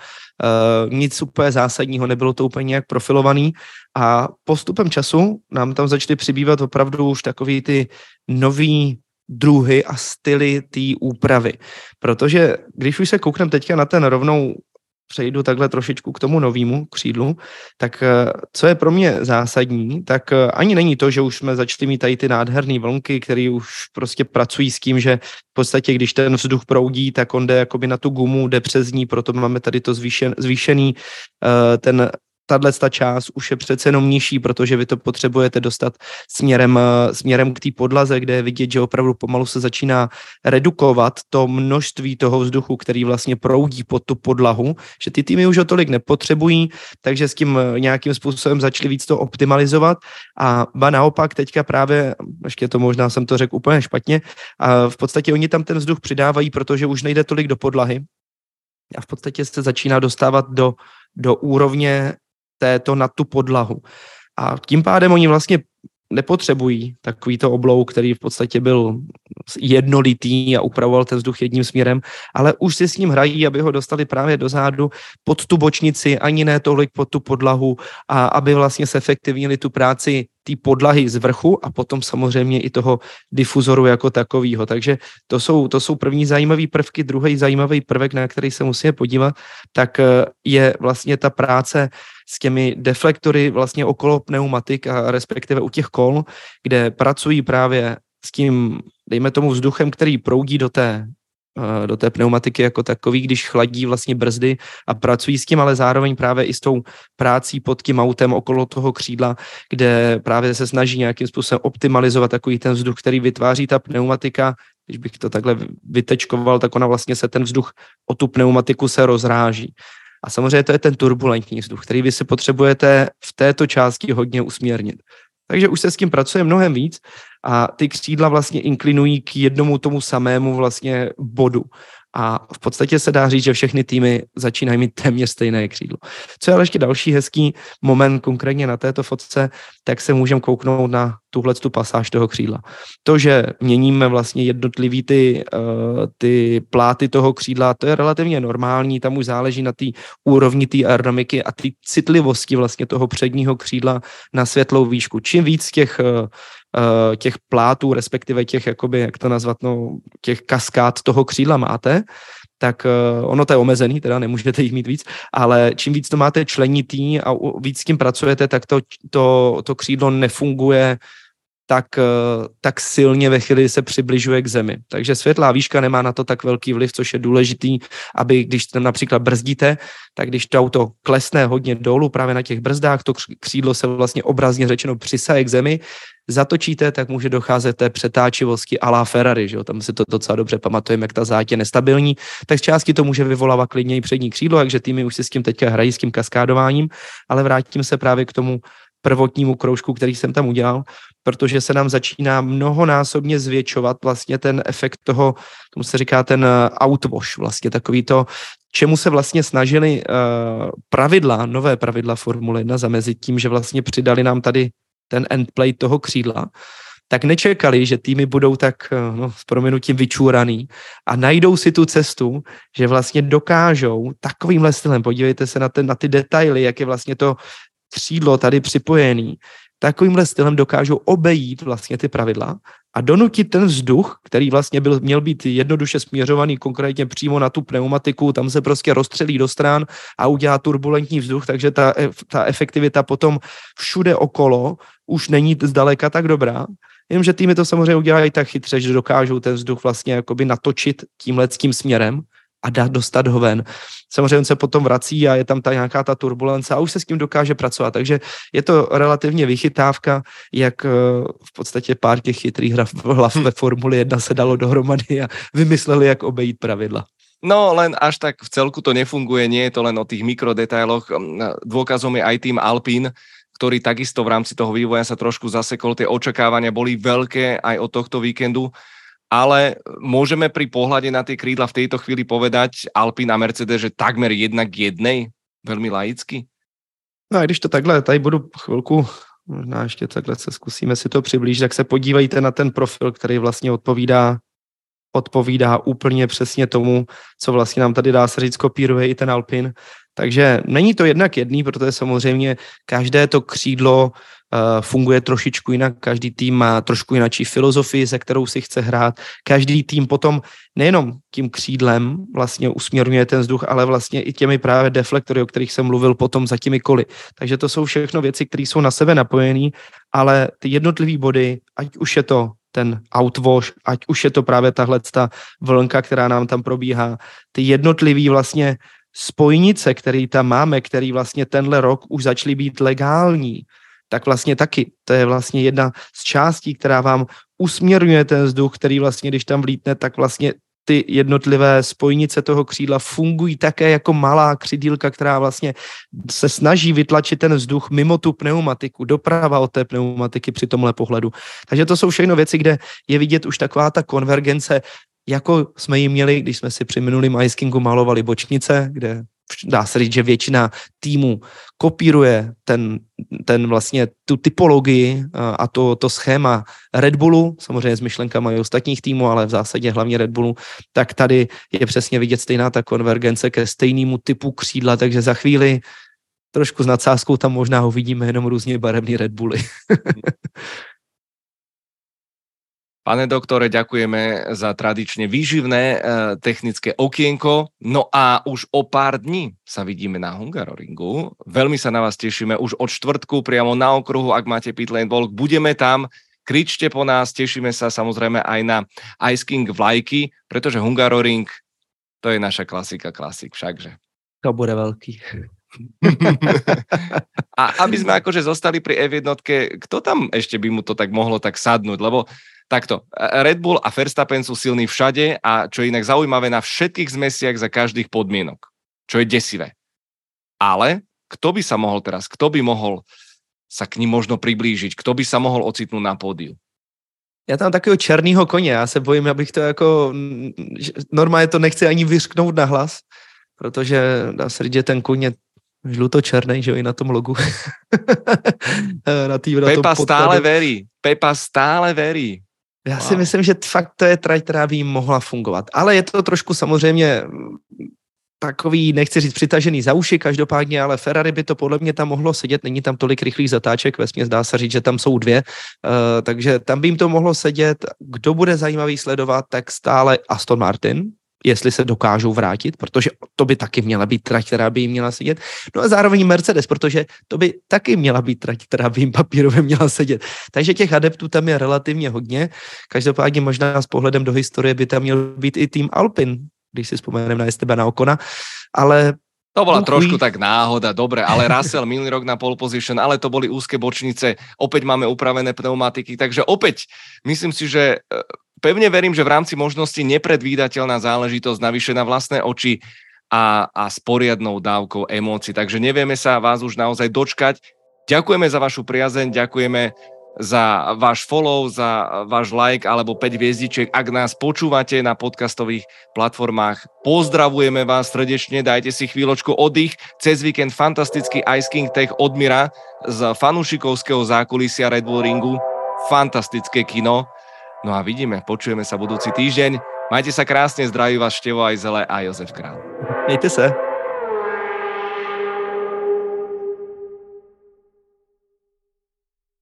nic úplně zásadního, nebylo to úplně nějak profilovaný a postupem času nám tam začaly přibývat opravdu už takový ty nový druhy a styly té úpravy. Protože když už se koukneme teďka na ten rovnou přejdu takhle trošičku k tomu novému křídlu, tak eh, co je pro mě zásadní, tak eh, ani není to, že už jsme začali mít tady ty nádherné vlnky, které už prostě pracují s tím, že v podstatě, když ten vzduch proudí, tak on jde jakoby na tu gumu, jde přes ní, proto máme tady to zvýšen, zvýšený eh, ten tahle ta část už je přece jenom nižší, protože vy to potřebujete dostat směrem, eh, směrem k té podlaze, kde je vidět, že opravdu pomalu se začíná redukovat to množství toho vzduchu, který vlastně proudí pod tu podlahu, že ty týmy už ho tolik nepotřebují, takže s tím eh, nějakým způsobem začali víc to optimalizovat. A ba naopak teďka právě, ještě to možná jsem to řekl úplně špatně, a v podstatě oni tam ten vzduch přidávají, protože už nejde tolik do podlahy, a v podstatě se začíná dostávat do, do úrovně této na tu podlahu. A tím pádem oni vlastně nepotřebují takovýto oblouk, který v podstatě byl jednolitý a upravoval ten vzduch jedním směrem, ale už si s ním hrají, aby ho dostali právě do zádu pod tu bočnici, ani ne tolik pod tu podlahu a aby vlastně se efektivnili tu práci té podlahy z vrchu a potom samozřejmě i toho difuzoru jako takového. Takže to jsou, to jsou první zajímavé prvky. Druhý zajímavý prvek, na který se musíme podívat, tak eh, je vlastně ta práce s těmi deflektory vlastně okolo pneumatik a respektive u těch kol, kde pracují právě s tím, dejme tomu vzduchem, který proudí do té do té pneumatiky jako takový, když chladí vlastně brzdy a pracují s tím, ale zároveň právě i s tou prácí pod tím autem okolo toho křídla, kde právě se snaží nějakým způsobem optimalizovat takový ten vzduch, který vytváří ta pneumatika. Když bych to takhle vytečkoval, tak ona vlastně se ten vzduch o tu pneumatiku se rozráží. A samozřejmě to je ten turbulentní vzduch, který vy si potřebujete v této části hodně usměrnit. Takže už se s tím pracuje mnohem víc a ty křídla vlastně inklinují k jednomu tomu samému vlastně bodu. A v podstatě se dá říct, že všechny týmy začínají mít téměř stejné křídlo. Co je ale ještě další hezký moment konkrétně na této fotce, tak se můžeme kouknout na tuhle tu pasáž toho křídla. To, že měníme vlastně jednotlivý ty, uh, ty pláty toho křídla, to je relativně normální, tam už záleží na té úrovni té aerodynamiky a té citlivosti vlastně toho předního křídla na světlou výšku. Čím víc těch uh, těch plátů, respektive těch, jakoby, jak to nazvat, no, těch kaskád toho křídla máte, tak uh, ono to je omezený, teda nemůžete jich mít víc, ale čím víc to máte členitý a víc s tím pracujete, tak to, to, to křídlo nefunguje tak, uh, tak silně ve chvíli se přibližuje k zemi. Takže světlá výška nemá na to tak velký vliv, což je důležitý, aby když tam například brzdíte, tak když to auto klesne hodně dolů právě na těch brzdách, to křídlo se vlastně obrazně řečeno přisaje k zemi, zatočíte, tak může docházet té přetáčivosti a la Ferrari, že jo? tam si to docela dobře pamatujeme, jak ta zátě je nestabilní, tak z části to může vyvolávat klidně i přední křídlo, takže týmy už si s tím teďka hrají, s tím kaskádováním, ale vrátím se právě k tomu prvotnímu kroužku, který jsem tam udělal, protože se nám začíná mnohonásobně zvětšovat vlastně ten efekt toho, tomu se říká ten eh, outwash, vlastně takový to, čemu se vlastně snažili uh, pravidla, nové pravidla Formule 1 zamezit tím, že vlastně přidali nám tady ten endplay toho křídla, tak nečekali, že týmy budou tak eh, no, s proměnutím vyčúraný a najdou si tu cestu, že vlastně dokážou takovýmhle stylem, podívejte se na, ten, na ty detaily, jak je vlastně to křídlo tady připojený, takovýmhle stylem dokážou obejít vlastně ty pravidla a donutit ten vzduch, který vlastně byl, měl být jednoduše směřovaný konkrétně přímo na tu pneumatiku, tam se prostě rozstřelí do stran a udělá turbulentní vzduch, takže ta, ta efektivita potom všude okolo už není zdaleka tak dobrá. Jenomže týmy to samozřejmě udělají tak chytře, že dokážou ten vzduch vlastně jakoby natočit tímhle tím směrem a dát, dostat ho ven. Samozřejmě on se potom vrací a je tam ta nějaká ta turbulence a už se s tím dokáže pracovat. Takže je to relativně vychytávka, jak eh, v podstatě pár těch chytrých hlav ve Formuli 1 se dalo dohromady a vymysleli, jak obejít pravidla. No, len až tak v celku to nefunguje, nie je to len o tých mikrodetailoch. Dôkazom je aj tým Alpín, ktorý takisto v rámci toho vývoja sa trošku zasekol. Tie očakávania boli veľké aj od tohto víkendu ale môžeme pri pohľade na tie krídla v tejto chvíli povedať Alpine a Mercedes, že takmer jedna k jednej, veľmi laicky? No a když to takhle, tady budu chvilku, možná ještě takhle se zkusíme si to přiblížit, tak se podívejte na ten profil, který vlastně odpovídá odpovídá úplně přesně tomu, co vlastně nám tady dá se říct, kopíruje i ten Alpin. Takže není to jednak jedný, protože samozřejmě každé to křídlo uh, funguje trošičku jinak, každý tým má trošku jináčí filozofii, se kterou si chce hrát. Každý tým potom nejenom tím křídlem vlastně usměrňuje ten vzduch, ale vlastně i těmi právě deflektory, o kterých jsem mluvil potom za těmi koly. Takže to jsou všechno věci, které jsou na sebe napojené, ale ty jednotlivé body, ať už je to ten outwash, ať už je to právě tahle ta vlnka, která nám tam probíhá, ty jednotlivý vlastně spojnice, který tam máme, který vlastně tenhle rok už začaly být legální, tak vlastně taky. To je vlastně jedna z částí, která vám usměrňuje ten vzduch, který vlastně, když tam vlítne, tak vlastně ty jednotlivé spojnice toho křídla fungují také jako malá křidílka, která vlastně se snaží vytlačit ten vzduch mimo tu pneumatiku, doprava od té pneumatiky při tomhle pohledu. Takže to jsou všechno věci, kde je vidět už taková ta konvergence, jako jsme ji měli, když jsme si při minulým Ice malovali bočnice, kde dá se říct, že většina týmů kopíruje ten, ten vlastně tu typologii a to, to schéma Red Bullu, samozřejmě s myšlenkami i ostatních týmů, ale v zásadě hlavně Red Bullu, tak tady je přesně vidět stejná ta konvergence ke stejnému typu křídla, takže za chvíli trošku s nadsázkou tam možná ho vidíme jenom různě barevný Red Bully. Pane doktore, ďakujeme za tradične výživné e, technické okienko. No a už o pár dní sa vidíme na Hungaroringu. Veľmi sa na vás tešíme už od čtvrtku priamo na okruhu, ak máte Pitlane Walk. Budeme tam, kričte po nás, tešíme sa samozrejme aj na Ice King vlajky, pretože Hungaroring to je naša klasika klasik všakže. To bude veľký. a aby sme akože zostali pri F1, kto tam ešte by mu to tak mohlo tak sadnúť, lebo Takto, Red Bull a Verstappen sú silní všade a čo je inak zaujímavé na všetkých zmesiach za každých podmienok, čo je desivé. Ale kto by sa mohol teraz, kto by mohol sa k ním možno priblížiť, kto by sa mohol ocitnúť na pódiu? Já tam takového černýho koně, já se bojím, abych to jako, normálně to nechci ani vyřknout na hlas, protože říct, že ten koně žluto-černý, že jo, i na tom logu. na tý, na Pepa tom stále verí. Pepa stále verí. Já wow. si myslím, že fakt to je trať, která by jim mohla fungovat. Ale je to trošku samozřejmě takový, nechci říct přitažený za uši každopádně, ale Ferrari by to podle mě tam mohlo sedět, není tam tolik rychlých zatáček, vesmě zdá se říct, že tam jsou dvě, uh, takže tam by jim to mohlo sedět. Kdo bude zajímavý sledovat, tak stále Aston Martin, jestli se dokážou vrátit, protože to by taky měla být trať, která by jim měla sedět. No a zároveň Mercedes, protože to by taky měla být trať, která by jim papírově měla sedět. Takže těch adeptů tam je relativně hodně. Každopádně možná s pohledem do historie by tam měl být i tým Alpin, když si vzpomeneme na Estebana Okona, ale to bola trošku tak náhoda, dobre, ale Russell minulý rok na pole position, ale to boli úzke bočnice, opäť máme upravené pneumatiky, takže opäť myslím si, že pevne verím, že v rámci možnosti nepredvídateľná záležitosť navyše na vlastné oči a, a s poriadnou dávkou emócií. Takže nevieme sa vás už naozaj dočkať. Ďakujeme za vašu priazeň, ďakujeme za váš follow, za váš like alebo 5 hviezdičiek, ak nás počúvate na podcastových platformách. Pozdravujeme vás srdečne, dajte si chvíľočku oddych. Cez víkend fantastický Ice King Tech od Mira z fanušikovského zákulisia Red Bull Ringu. Fantastické kino No a vidíme, počujeme sa budúci týždeň. Majte sa krásne, zdraví vás Števo aj Zele a Jozef Král. Mějte se.